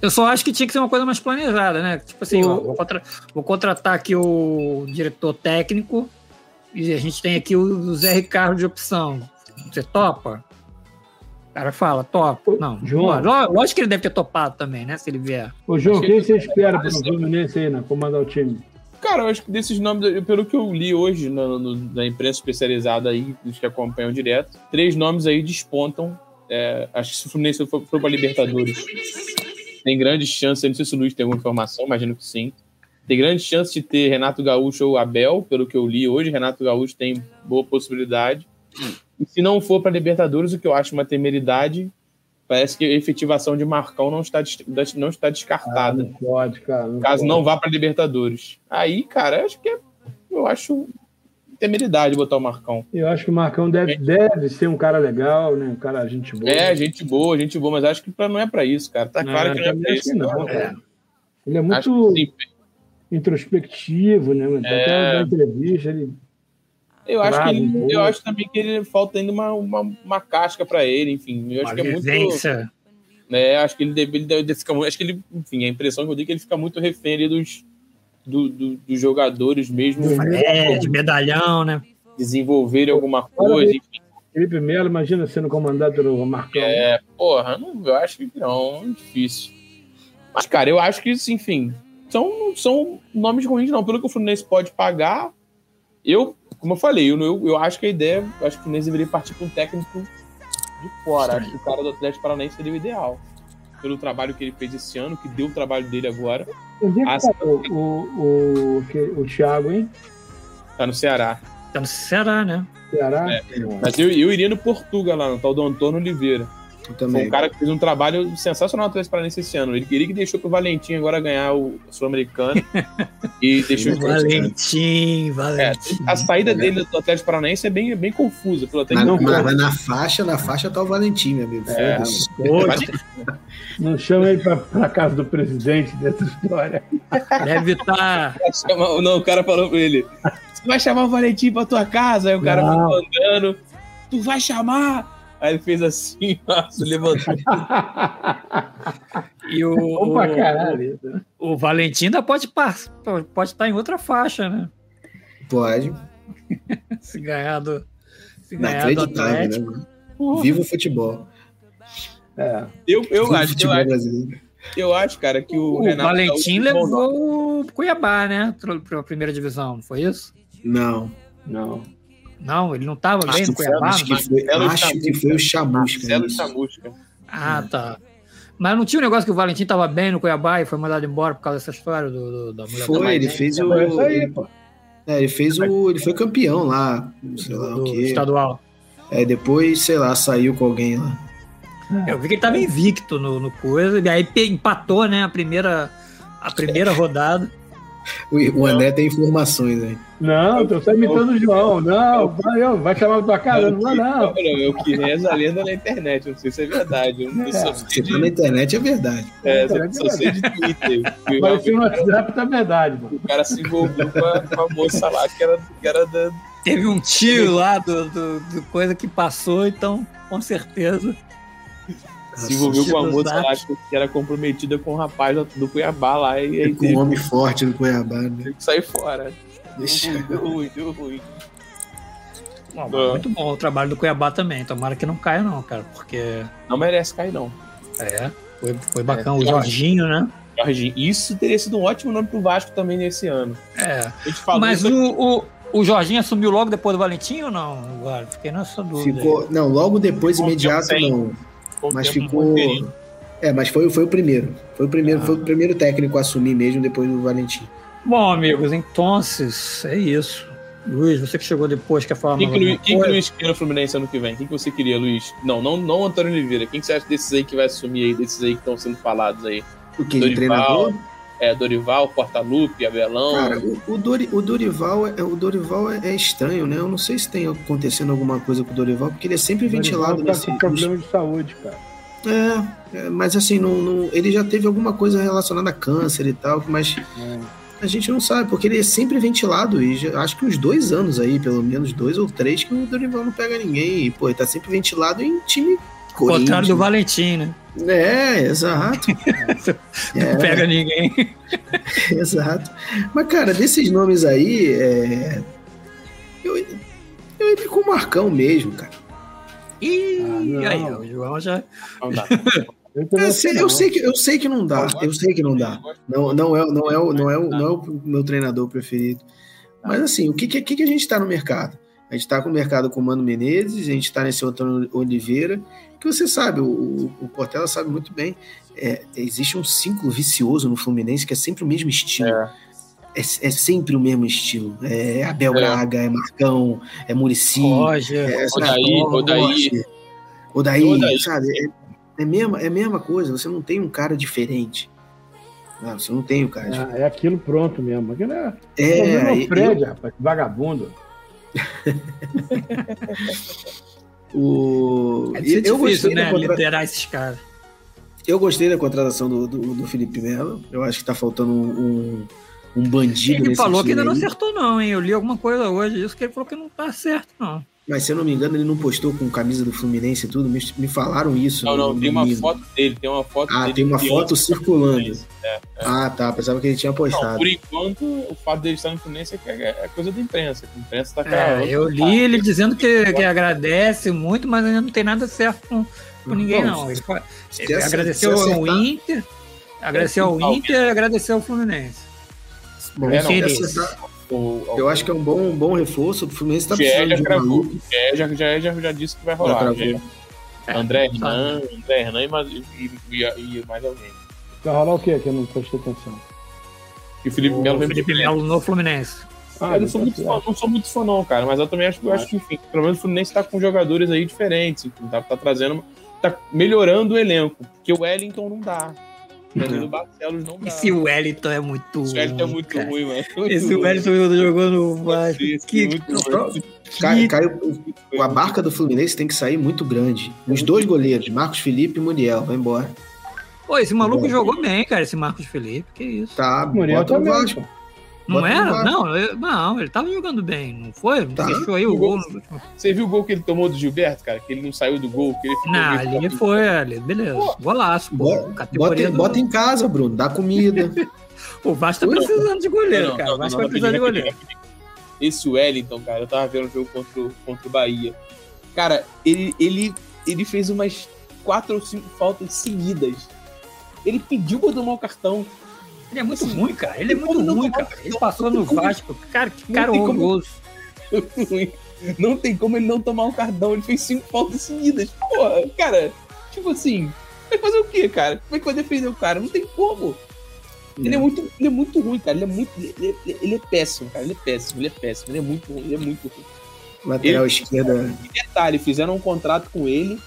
Eu só acho que tinha que ser uma coisa mais planejada, né? Tipo assim, ó, vou, contra- vou contratar aqui o diretor técnico e a gente tem aqui o Zé Ricardo de opção. Você topa? O cara fala, topa. Não, João. ló- lógico que ele deve ter topado também, né? Se ele vier. Ô, João, quem que- você espera pro Parece- Fluminense aí, né? Comandar o time? Cara, eu acho que desses nomes, eu- pelo que eu li hoje na, no- na imprensa especializada aí, dos que acompanham direto, três nomes aí despontam. É, acho que se o Fluminense for, for para Libertadores, tem grande chance, eu não sei se o Luiz tem alguma informação, imagino que sim. Tem grande chance de ter Renato Gaúcho ou Abel, pelo que eu li hoje. Renato Gaúcho tem boa possibilidade. E se não for para Libertadores, o que eu acho uma temeridade, parece que a efetivação de Marcão não está, não está descartada Não pode, cara. Não caso pode. não vá para Libertadores. Aí, cara, acho que é, eu acho temeridade botar o Marcão. Eu acho que o Marcão deve, deve ser um cara legal, né? Um cara gente boa. É, gente boa, gente boa, mas acho que pra, não é pra isso, cara. Tá Não, claro que não é pra isso. não, cara. cara. Ele é muito introspectivo, né? É. Até na entrevista, ele. Eu acho, que ele, eu acho também que ele falta ainda uma, uma, uma casca pra ele, enfim. Eu acho Uma que é muito. né, acho que ele deve, ele deve ficar muito. Acho que ele, enfim, a impressão que eu tenho é que ele fica muito refém ali dos, do- do- dos jogadores mesmo É, de medalhão, né? desenvolverem alguma coisa, enfim. Felipe Melo, imagina sendo comandado pelo Marcão. É, porra, não, eu acho que não, difícil. Mas, cara, eu acho que, isso, enfim, são, são nomes ruins, não. Pelo que o Fluminense pode pagar, eu, como eu falei, eu, eu, eu acho que a ideia, eu acho que o Fluminense deveria partir com um técnico de fora. Acho que o cara do Atlético Paranaense seria o ideal. Pelo trabalho que ele fez esse ano, que deu o trabalho dele agora, Onde é que tá o, o, o, o Thiago, hein? tá no Ceará. Tá no Ceará, né? Ceará? Mas eu, eu iria no Portugal lá, no tal do Antônio Oliveira. Eu Foi também. um cara que fez um trabalho sensacional no Atlético Paranaense esse ano. Ele queria que deixou pro Valentim agora ganhar o Sul-Americano [LAUGHS] e deixou o Valentim, É, Valentim. a saída dele do Atlético Paranaense é bem, bem confusa pelo Atlético Mas, mas- mas na faixa, na faixa tá o Valentim, meu amigo. É, Não chama ele pra, pra casa do presidente dessa história. deve estar. Chama- Não, o cara falou pra ele: Você vai chamar o Valentim pra tua casa? Aí o cara Não. ficou andando: Tu vai chamar? Aí ele fez assim, [LAUGHS] se levantou. [LAUGHS] E o, Bom pra caralho. né? o Valentim ainda pode, pode estar em outra faixa, né? Pode. Se ganhar do, se ganhar do Atlético. né? Viva o futebol. É. Eu, eu, Viva o acho, eu, futebol acho, brasileiro. eu acho, cara, que o, O Renato Valentim Gaúcho- levou o Cuiabá, né? Para a primeira divisão, não foi isso? Não. Não. Não, ele não estava bem no Cuiabá? acho não? que foi, acho que foi o Chamusca. Marcelo. Chamusca. Ah, tá. Mas não tinha um negócio que o Valentim estava bem no Cuiabá e foi mandado embora por causa dessa história do, do- da mulher Foi, da ele fez o. Foi isso aí, pô. É, ele fez o. Ele foi campeão lá. Sei lá do, o quê. estadual. É, depois, sei lá, saiu com alguém lá. Eu vi que ele estava invicto no, no coisa, e aí empatou, né, a primeira, a primeira rodada. O, o André tem informações aí. Não, tô só imitando o João. Não, vai, eu, vai chamar pra casa. Não vai, não. Não, eu que reza a lenda na internet, eu não sei se é verdade. Eu não É. Se de, tá na internet, é verdade. é, internet é só sei de Twitter. Apareceu no realmente WhatsApp, tá verdade, mano. O cara se envolveu com a, com a moça lá que era, que era da. Teve um tio lá do, do, do coisa que passou, então, com certeza. Se envolveu com a do moça lá que era comprometida com o rapaz do- do Cuiabá lá e aí Com teve um homem forte no Cuiabá, né? teve que sair fora. Deixa. Deu ruim, deu ruim. Mas muito bom o trabalho do Cuiabá também. Tomara que não caia, não, cara, porque Não merece cair, não. é, foi, foi bacana. É, o Jorginho, né? Jorginho, isso teria sido um ótimo nome pro Vasco também nesse ano. É. A gente falou Mas o, o, o Jorginho assumiu logo depois do Valentim ou não? Agora, fiquei nessa dúvida. Ficou. Não, logo depois, Ficou imediato, não. O Mas ficou. É, mas foi, foi o primeiro. Foi o primeiro, Ah. foi o primeiro técnico a assumir mesmo depois do Valentim. Bom, amigos, então é isso. Luiz, você que chegou depois, quer falar Quem mais que, Luiz, quem que? Luiz queria no Fluminense ano que vem? Quem que você queria, Luiz? Não, não, não o Antônio Oliveira. Quem que você acha desses aí que vai assumir aí, desses aí que estão sendo falados aí? O que? Dorival, Treinador? É, Dorival, Portalupe, Abelão. Cara, o, Dori- o Dorival, é, o Dorival é, é estranho, né? Eu não sei se tem acontecendo alguma coisa com o Dorival, porque ele é sempre ventilado tá nesse. com problema de saúde, cara. É, é, mas assim, não, não- ele já teve alguma coisa relacionada a câncer e tal, mas a gente não sabe, porque ele é sempre ventilado e já- acho que uns dois anos aí, pelo menos dois ou três, que o Dorival não pega ninguém. E, pô, ele tá sempre ventilado em time contrário do. Valentim, né? É, exato. [LAUGHS] Não É, pega ninguém. [LAUGHS] exato. Mas, cara, desses nomes aí, é, eu, eu entro com o Marcão mesmo, cara. Ih, Ah, não. aí, o João já. Não dá. Eu, É, sei eu, não. sei que, eu sei que não dá, eu sei que não dá. Não, não, é, não, é, o- não, é, o- não é o meu treinador preferido. Mas assim, o que, que, que a gente está no mercado? A gente está com o mercado com o Mano Menezes, a gente está nesse Antônio Oliveira, que você sabe, o, o, Portela sabe muito bem. É, existe um ciclo vicioso no Fluminense que é sempre o mesmo estilo. É. É, é sempre o mesmo estilo. É Abel É. Braga, é Marcão, é Murici, Roger. é, Odaí, Odaí. Sabe? É, é, mesma, é a mesma coisa, você não tem um cara diferente. Não, você não tem um cara diferente. É, aquilo pronto mesmo. Aquilo é, É, é o Fred, rapaz, vagabundo. [LAUGHS] o... É difícil, eu, gostei né? da contra- Liderar esses caras. eu gostei da contratação do, do, do Felipe Melo. Eu acho que tá faltando um, um, bandido Ele falou que ainda não aí. acertou, não, hein? Eu li alguma coisa hoje, isso que ele falou que não tá certo, não. Mas se eu não me engano, ele não postou com camisa do Fluminense e tudo. Me, me falaram isso. Não, no não, tem uma domingo. foto dele, tem uma foto Ah, dele. tem uma foto circulando. É. Ah, tá. Pensava que ele tinha Não, postado. por enquanto, o fato dele estar no Fluminense é, que é é coisa da imprensa. A imprensa tá É, cravando. eu li ele dizendo que, que agradece muito, mas ainda não tem nada certo com, com ninguém, Bom, não. Ele, agradeceu se ao Inter, agradeceu ao. Inter e agradeceu ao Fluminense. Bom, É, se não, acertar- O, eu acho que é um bom, um bom reforço. O Fluminense tá precisando já de um GE já, já, já, já disse que vai Já rolar. cravou. GE. É, André sabe. Hernan, André Hernan e, mais- e, e, e mais alguém. Vai rolar o quê que eu não prestei atenção? E o Felipe Melo Felipe Melo no Fluminense. Ah, eu não sou, tá muito fã, não sou muito fã, não, cara. Mas eu também acho, eu acho que, enfim, pelo menos o Fluminense tá com jogadores aí diferentes. Tá, tá trazendo. tá melhorando o elenco, porque o Wellington não dá. O Danilo Barcelos não dá. Esse Wellington é muito Esse Wellington é muito cara. ruim, mano. Esse Wellington jogou no Vasco. Esse Que- é muito ruim. Cai, cai o- a barca do Fluminense tem que sair muito grande. Os dois goleiros, Marcos Felipe e Muriel, vai embora. Pô, esse maluco Bom. jogou bem, cara, esse Marcos Felipe. Que isso? Tá, Muriel bota no também, Vasco. Pô. Não Bota era? Não, eu- não, ele tava jogando bem, não foi? Não Tá. fechou aí o gol. no último- Você viu o gol que ele tomou do Gilberto, cara? Que ele não saiu do gol, que ele ficou Não, ali foi, ali, beleza. Golaço, pô. Bota, bota, do- bota em casa, Bruno, dá comida. [LAUGHS] O Vasco tá precisando de goleiro, Não, cara. não, O Vasco vai precisar de goleiro. Esse Wellington, cara, eu tava vendo o jogo contra, o- contra o Bahia. Cara, ele, ele, ele fez umas quatro ou cinco faltas seguidas. Ele pediu pra tomar o cartão. Ele é muito ruim, cara. Ele é muito ruim, cara. Ele passou no Vasco. Cara, que cara tem como- horroroso. [LAUGHS] Não tem como ele não tomar o cartão. Ele fez cinco faltas seguidas. Porra, cara, tipo assim, vai fazer o quê, cara? Como é que vai defender o cara? Não tem como. Ele é muito, ele é muito ruim, cara. Ele é muito. Ele, ele- ele é péssimo, cara. Ele é péssimo, ele é péssimo. Ele é muito ruim, ele é muito ruim. Lateral esquerda. E detalhe, fizeram um contrato com ele.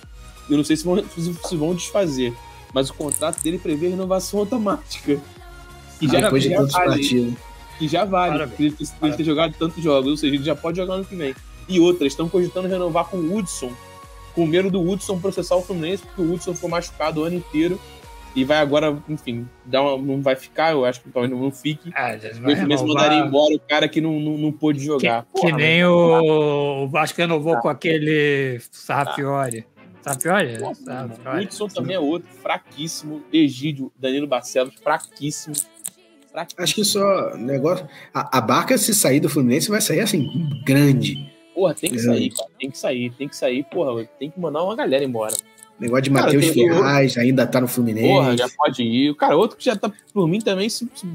Eu não sei se vão, se vão desfazer. Mas o contrato dele prevê renovação automática. Que já, depois de já tantos vale. partidos. Que já vale. Parabéns. por Ele ele ter jogado tantos jogos. Ou seja, ele já pode jogar no que vem. E outra, estão cogitando renovar com o Hudson. Com medo do Hudson processar o Fluminense, porque o Hudson ficou machucado o ano inteiro. E vai agora, enfim, dar uma- não vai ficar, eu acho que talvez não fique. Ah, já O vai Fluminense mandaria embora o cara que não, não, não pôde Que, jogar. que Porra, nem mano. o, o Vasco renovou com aquele Pô, Sarrafiori. Hudson também é outro, fraquíssimo. Egídio, Danilo Barcelos, fraquíssimo. fraquíssimo. Acho que só negócio. A, a barca, se sair do Fluminense, vai sair assim, grande. Porra, tem que É. sair, cara. Tem que sair, tem que sair. Porra, tem que mandar uma galera embora. Negócio de Matheus tem- Ferraz, ainda tá no Fluminense. Porra, já pode ir. Cara, outro que já tá por mim também, se, se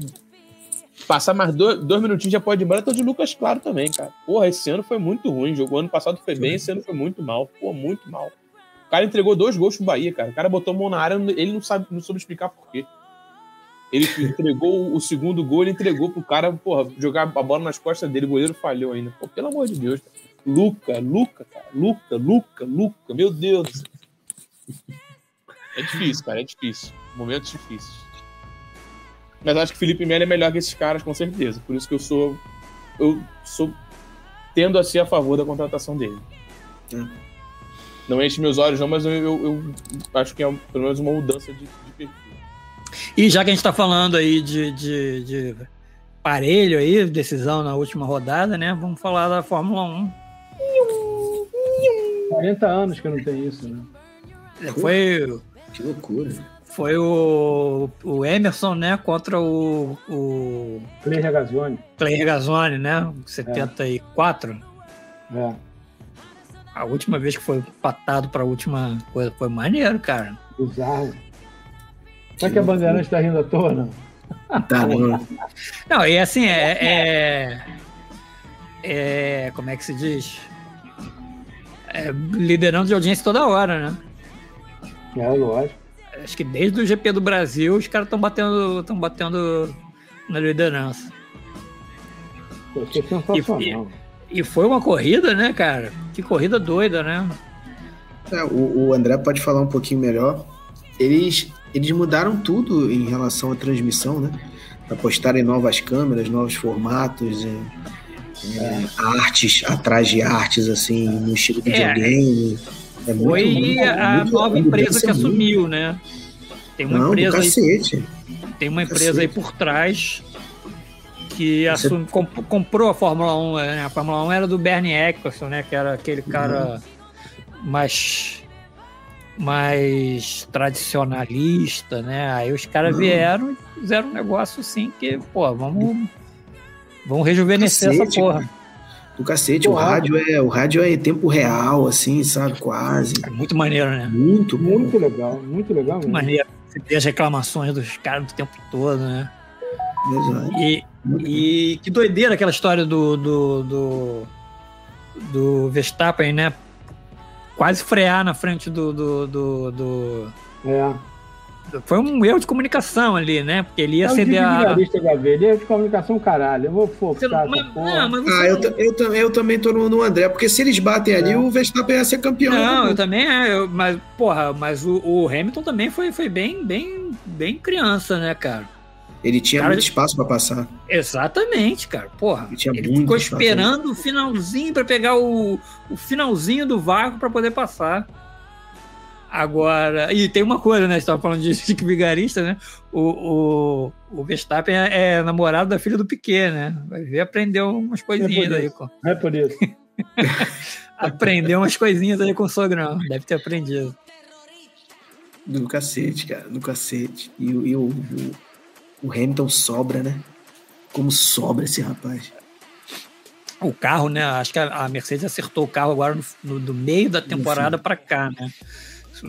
passar mais dois, dois minutinhos já pode ir embora, tô de Lucas Claro também, cara. Porra, esse ano foi muito ruim. Jogou ano passado foi bem, esse ano foi muito mal. Pô, muito mal. Cara entregou dois gols pro Bahia, cara. O cara botou a mão na área, ele não sabe, não soube explicar por quê. Ele entregou o segundo gol, ele entregou pro cara, porra, jogar a bola nas costas dele, o goleiro falhou ainda. Pô, pelo amor de Deus. Luca, Luca, cara. Luca, Luca, Luca, meu Deus. É difícil, cara, é difícil. Momentos difíceis. Mas acho que Felipe Melo é melhor que esses caras, com certeza. Por isso que eu sou. Eu sou. Tendo a ser a favor da contratação dele. Hum. Não enche meus olhos, não, mas eu, eu- eu acho que é pelo menos uma mudança de, de perfil. E já que a gente tá falando aí de, de, de parelho aí, decisão na última rodada, né? Vamos falar da Fórmula 40 anos que não tem isso, né? 1. Foi, Que loucura. foi o, o Emerson, né? Contra o, o Clay Regazzoni. Clay Regazzoni, né? 74. É, A última vez que foi empatado pra última coisa foi maneiro, cara. bizarro. Será que a Bandeirante tá rindo à toa, não? Tá, não. Não, e assim, é, é, é- Como é que se diz? É, liderando de audiência toda hora, né? É, lógico. Acho que desde o GP do Brasil os caras estão batendo, estão batendo na liderança. Isso é sensacional. E foi uma corrida, né, cara? Que corrida doida, né? É, o, o André pode falar um pouquinho melhor. Eles, eles mudaram tudo em relação à transmissão, né? Apostarem novas câmeras, novos formatos, é, é, artes, atrás de artes, assim, no estilo videogame. É muito, Foi muito- a muito- nova empresa que é assumiu, né? Tem uma Não, empresa aí, cacete. tem uma empresa aí por trás que assume, comp- comprou a Fórmula 1, né? A Fórmula 1 era do Bernie Eccleston, né? Que era aquele cara mais mais tradicionalista, né? Aí os caras Não. vieram e fizeram um negócio assim que, pô, vamos vamos rejuvenescer essa Cacete, porra. Do cacete. O Porra. rádio, é, o rádio é em tempo real, assim, sabe? Quase. É muito maneiro, né? Muito, bom. Muito legal, muito legal Muito mesmo. maneiro. Você vê as reclamações dos caras o tempo todo, né? Exato. E, e que doideira aquela história do, do, do, do Verstappen, né? Quase frear na frente do, do, do, do, É, foi um erro de comunicação ali, né? Porque ele ia É o ceder a. Ele é de comunicação, caralho. Eu vou focar não, mas, porra. não, mas Ah, eu, eu, ta- eu também tô no, no André, porque se eles batem ali, É. o Verstappen ia ser campeão. Não, né? eu também é, eu- mas, porra, mas o, o Hamilton também foi, foi bem, bem, bem criança, né, cara? Ele tinha Cara, muito espaço pra passar. Exatamente, cara. Porra. Ele tinha Ele muito ficou espaço. esperando o finalzinho pra pegar o, o finalzinho do vácuo pra poder passar. Agora, e tem uma coisa, né? Você tava falando [LAUGHS] de Chico Vigarista, né? O, o, o Verstappen é, é namorado da filha do Piquet, né? Vai ver, aprendeu umas coisinhas por aí. Com, é por isso. [LAUGHS] aprendeu umas coisinhas aí com o sogrão. Deve ter aprendido. Do cacete, cara, do cacete. E, o- e o, o, Hamilton sobra, né? Como sobra esse rapaz. O carro, né? Acho que a, Mercedes acertou o carro agora no, no- do meio da temporada para cá, né?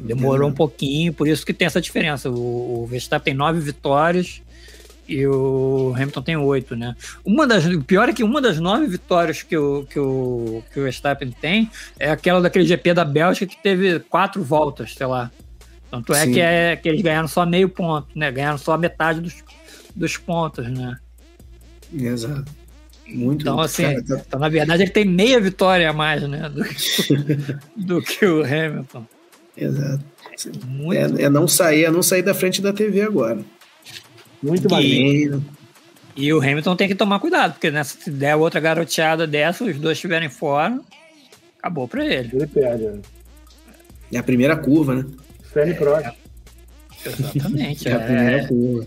Demorou um pouquinho, por isso que tem essa diferença. O, o Verstappen tem nove vitórias e o Hamilton tem oito, né? Uma das, o pior é que uma das nove vitórias que o, que, o, que o Verstappen tem é aquela daquele GP da Bélgica que teve quatro voltas, sei lá. Tanto é Sim. que, é que eles ganharam só meio ponto, né? Ganharam só metade dos, dos pontos, né? Exato. Muito Então, assim, cara, tá- então, na verdade, ele tem meia vitória a mais, né? Do que, [LAUGHS] do que o Hamilton. Exato. Muito. É, é não sair, é não sair da frente da TV agora. Muito maneiro. E o Hamilton tem que tomar cuidado, porque né, se der outra garoteada dessa, os dois estiverem fora, acabou pra ele. Ele perde. né? É a primeira curva, né? Senna e Prost. Exatamente. É a primeira é. curva.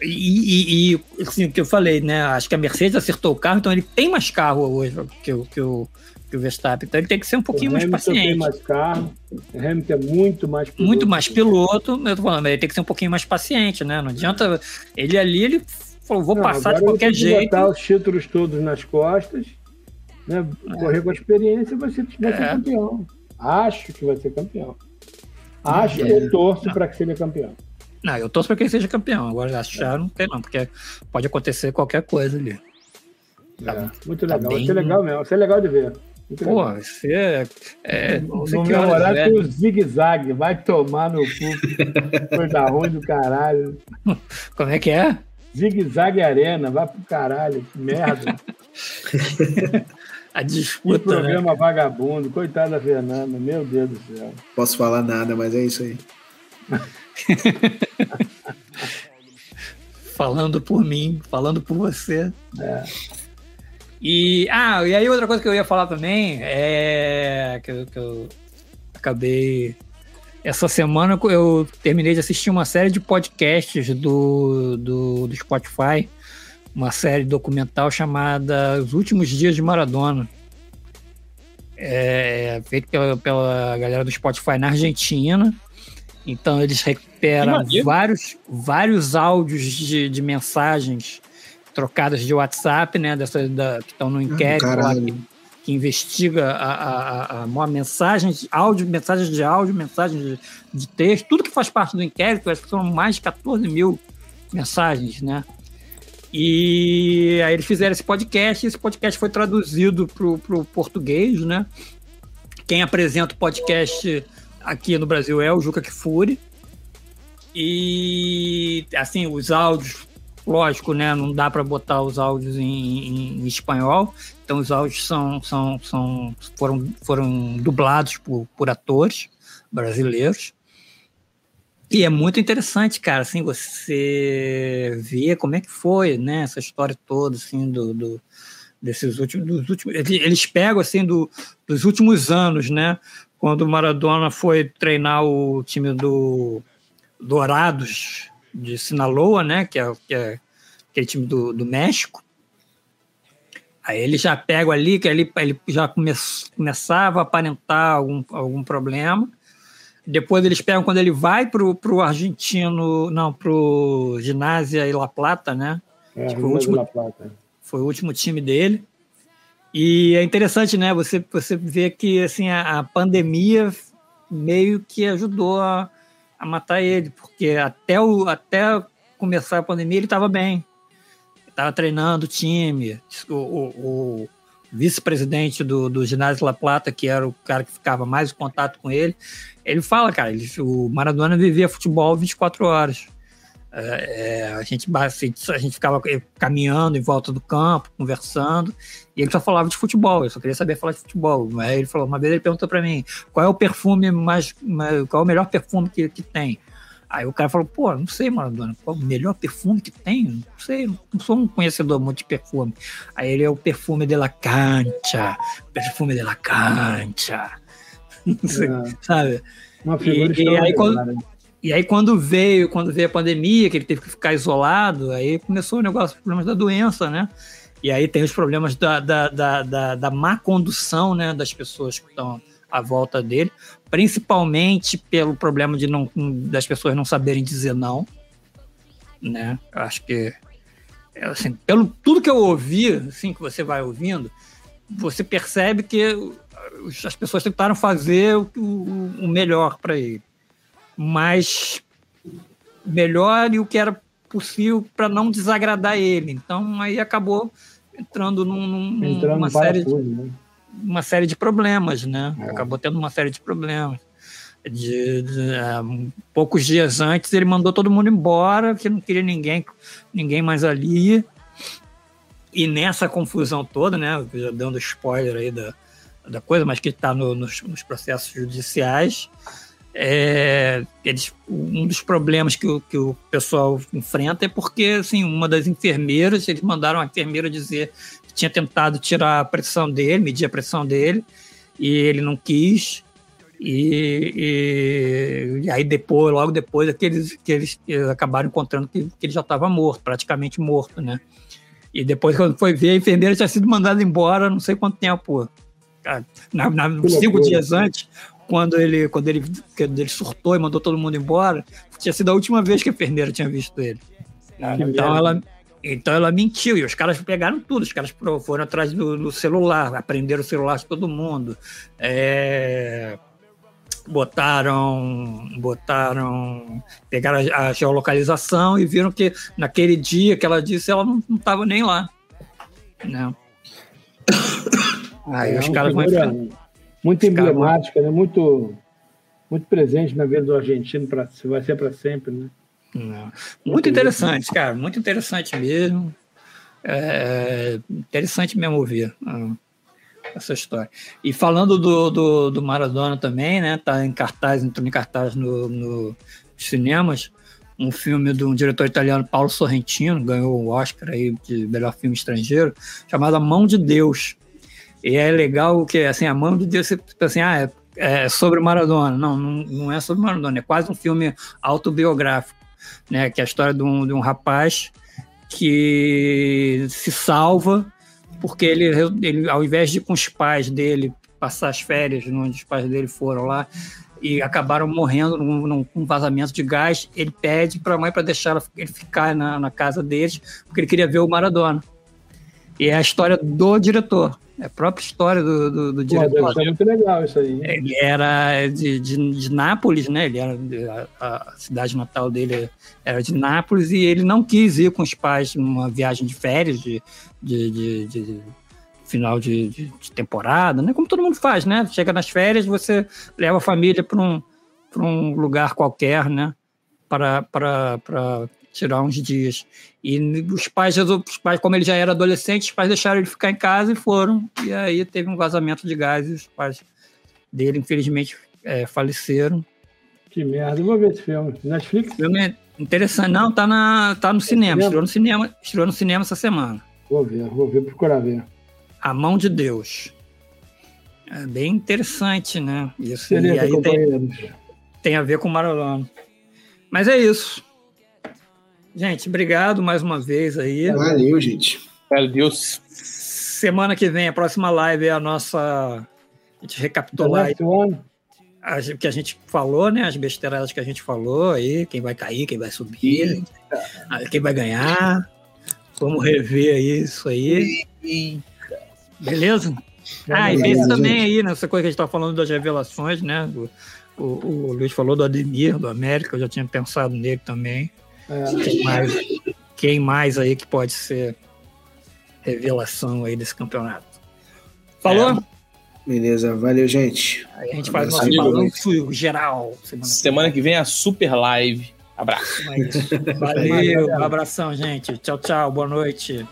E, e, e, assim, o que eu falei, né? Acho que a Mercedes acertou o carro, então ele tem mais carro hoje que, o- que, o, que o Verstappen. Então ele tem que ser um pouquinho o mais Hamilton tem paciente. mais carro. O Hamilton é muito mais piloto. muito mais piloto, eu tô falando, mas ele tem que ser um pouquinho mais paciente, né? Não adianta. Ele ali, ele falou, vou Não, passar de qualquer tem que jeito. botar os títulos todos nas costas, né? correr com a experiência você vai ser É. campeão. Acho que vai ser campeão. Acho É. eu torço para que seja campeão. Não, eu torço pra que ele seja campeão. Agora achar não tem, não, porque pode acontecer qualquer coisa ali. Tá- É, muito tá legal. Vai bem- ser legal mesmo. Vai ser legal de ver. Muito Pô, legal. você. É, é, não sei No que meu horas horário é. tem o zigue-zague. Vai tomar no cu. [LAUGHS] Coisa ruim do caralho. Como é que é? Zigue-zague Arena. Vai pro caralho. Que merda. [LAUGHS] A Que disputa, né? programa vagabundo. Coitada da Fernanda. Meu Deus do céu. Posso falar nada, mas é isso aí. [LAUGHS] [LAUGHS] Falando por mim, falando por você. É. E, ah, e aí outra coisa que eu ia falar também é que eu, que eu acabei. Essa semana eu terminei de assistir uma série de podcasts do, do, do Spotify, uma série documental chamada Os Últimos Dias de Maradona. É, feito pela, pela galera do Spotify na Argentina. Então eles recuperam vários, vários áudios de, de mensagens trocadas de WhatsApp, né? Dessa, da, que estão no inquérito lá, que, que investiga a, a, a, a, uma mensagem de áudio, mensagens de áudio, mensagens de, de texto, tudo que faz parte do inquérito, acho que são mais de 14 mil mensagens, né? E aí eles fizeram esse podcast, e esse podcast foi traduzido para o português, né? Quem apresenta o podcast aqui no Brasil é o Juca Kfouri. E assim, os áudios, lógico, né? Não dá para botar os áudios em, em- em espanhol. Então os áudios são, são, são foram, foram dublados por, por atores brasileiros. E é muito interessante, cara, assim, você ver como é que foi, né, essa história toda, assim, do, do- desses últimos, dos últimos, eles pegam, assim, do, dos últimos anos, né, quando o Maradona foi treinar o time do Dourados de Sinaloa, né, que é, que é aquele time do, do México, Aí ele já pega ali, que ele, ele já come, começava a aparentar algum, algum problema. Depois eles pegam quando ele vai pro, pro argentino, não, pro Ginásia e La Plata, né? É, Tipo, o último- Plata. Foi o último time dele. E é interessante, né? Você, você vê que assim, a, a pandemia meio que ajudou a, a matar ele, porque até, o, até começar a pandemia ele estava bem. Estava treinando o time. O, o, o, vice-presidente do, do ginásio La Plata, que era o cara que ficava mais em contato com ele, ele fala, cara, ele, o Maradona vivia futebol 24 horas. É, é, a, gente, assim, a gente ficava caminhando em volta do campo, conversando, e ele só falava de futebol, eu só queria saber falar de futebol. Aí ele falou, uma vez ele perguntou para mim, qual é o perfume mais, qual é o melhor perfume que, que tem? Aí o cara falou, pô, não sei, Maradona, qual é o melhor perfume que tem? Não sei, não sou um conhecedor muito de perfume. Aí ele é o perfume de la cancha, perfume de la cancha. [LAUGHS] É. Sabe? Uma figura e, e aí, quando, e aí quando veio, quando veio a pandemia, que ele teve que ficar isolado, aí começou o negócio, os problemas da doença, né? E aí tem os problemas da, da, da, da, da má condução, né, das pessoas que estão à volta dele, principalmente pelo problema de não, das pessoas não saberem dizer não, né? Eu acho que assim, pelo tudo que eu ouvi, assim que você vai ouvindo, você percebe que as pessoas tentaram fazer o, o, o melhor para ele mas melhor e o que era possível para não desagradar ele. Então aí acabou entrando num, num, entrando numa série de, né? uma série de problemas, né? É. Acabou tendo uma série de problemas. De, de uh, poucos dias antes ele mandou todo mundo embora, que não queria ninguém, ninguém mais ali. E nessa confusão toda, né? Já dando spoiler aí da, da coisa, mas que está no, nos, nos processos judiciais, é, eles, um dos problemas que o, que o pessoal enfrenta é porque assim, uma das enfermeiras, eles mandaram a enfermeira dizer que tinha tentado tirar a pressão dele, medir a pressão dele, e ele não quis. E, e, e aí depois, logo depois, é que eles, que eles, acabaram encontrando que, que ele já estava morto, praticamente morto, né? E depois, quando foi ver, a enfermeira tinha sido mandada embora não sei quanto tempo. Na, na, cinco dias antes, quando ele, quando ele, quando ele surtou e mandou todo mundo embora, tinha sido a última vez que a enfermeira tinha visto ele. Ah, então ela, então ela mentiu e os caras pegaram tudo. Os caras foram atrás do, do celular, aprenderam o celular de todo mundo. É, botaram, botaram, pegaram a, a, geolocalização e viram que naquele dia que ela disse ela não estava nem lá. Né? [COUGHS] Aí é, os caras vão enfrentar muito emblemática, né? Muito, muito presente na vida do argentino, pra, vai ser para sempre, né? Muito, muito interessante, cara, muito interessante mesmo. É, interessante mesmo ouvir uh, essa história. E falando do, do, do, Maradona também, né? Tá em cartaz, entrou em cartaz no, no cinemas. Um filme de um diretor italiano, Paulo Sorrentino, ganhou o Oscar aí de melhor filme estrangeiro, chamado A Mão de Deus. E é legal que, assim, a mão de Deus, você assim, ah, é, é sobre Maradona. Não, não, não é sobre Maradona, é quase um filme autobiográfico, né? Que é a história de um, de um rapaz que se salva porque ele, ele, ao invés de ir com os pais dele passar as férias onde os pais dele foram lá e acabaram morrendo num, num vazamento de gás, ele pede para a mãe para deixar ele ficar na, na casa deles porque ele queria ver o Maradona. E é a história do diretor. É a própria história do, do, do diretor. é muito legal isso aí. Ele era de, de, de Nápoles, né? Ele era, a, a, cidade natal dele era de Nápoles e ele não quis ir com os pais numa viagem de férias, de, de, de, de final de, de, temporada, né? Como todo mundo faz, né? Chega nas férias, você leva a família para um, um lugar qualquer, né? Para, para, para tirar uns dias. E os pais, os pais, como ele já era adolescente, os pais deixaram ele ficar em casa e foram. E aí teve um vazamento de gás e os pais dele, infelizmente, é, faleceram. Que merda, eu vou ver esse filme. Netflix? Filme interessante. Não, tá, na, tá no cinema. cinema. Estreou no cinema. Estreou no cinema essa semana. Vou ver, vou ver, procurar ver. A Mão de Deus. É bem interessante, né? Isso. e aí tem, tem a ver com o Maradona. Mas é isso. Gente, obrigado mais uma vez aí. Valeu, gente. Valeu, Deus. Semana que vem, a próxima live é a nossa. A gente recapitular o que a gente falou, né? As besteiradas que a gente falou aí, quem vai cair, quem vai subir, quem vai ganhar. Vamos rever aí isso aí. Beleza? Ah, e vê também aí, nessa coisa que a gente tá falando das revelações, né? O, o, o Luiz falou do Ademir, do América, eu já tinha pensado nele também. É. Quem, mais, quem mais aí que pode ser revelação aí desse campeonato? Falou? É. Beleza, valeu, gente. Aí a gente faz nosso balanço geral. Semana, que Semana que vem é a super live. Abraço. É isso. Valeu, um abração, gente. Tchau, tchau. Boa noite.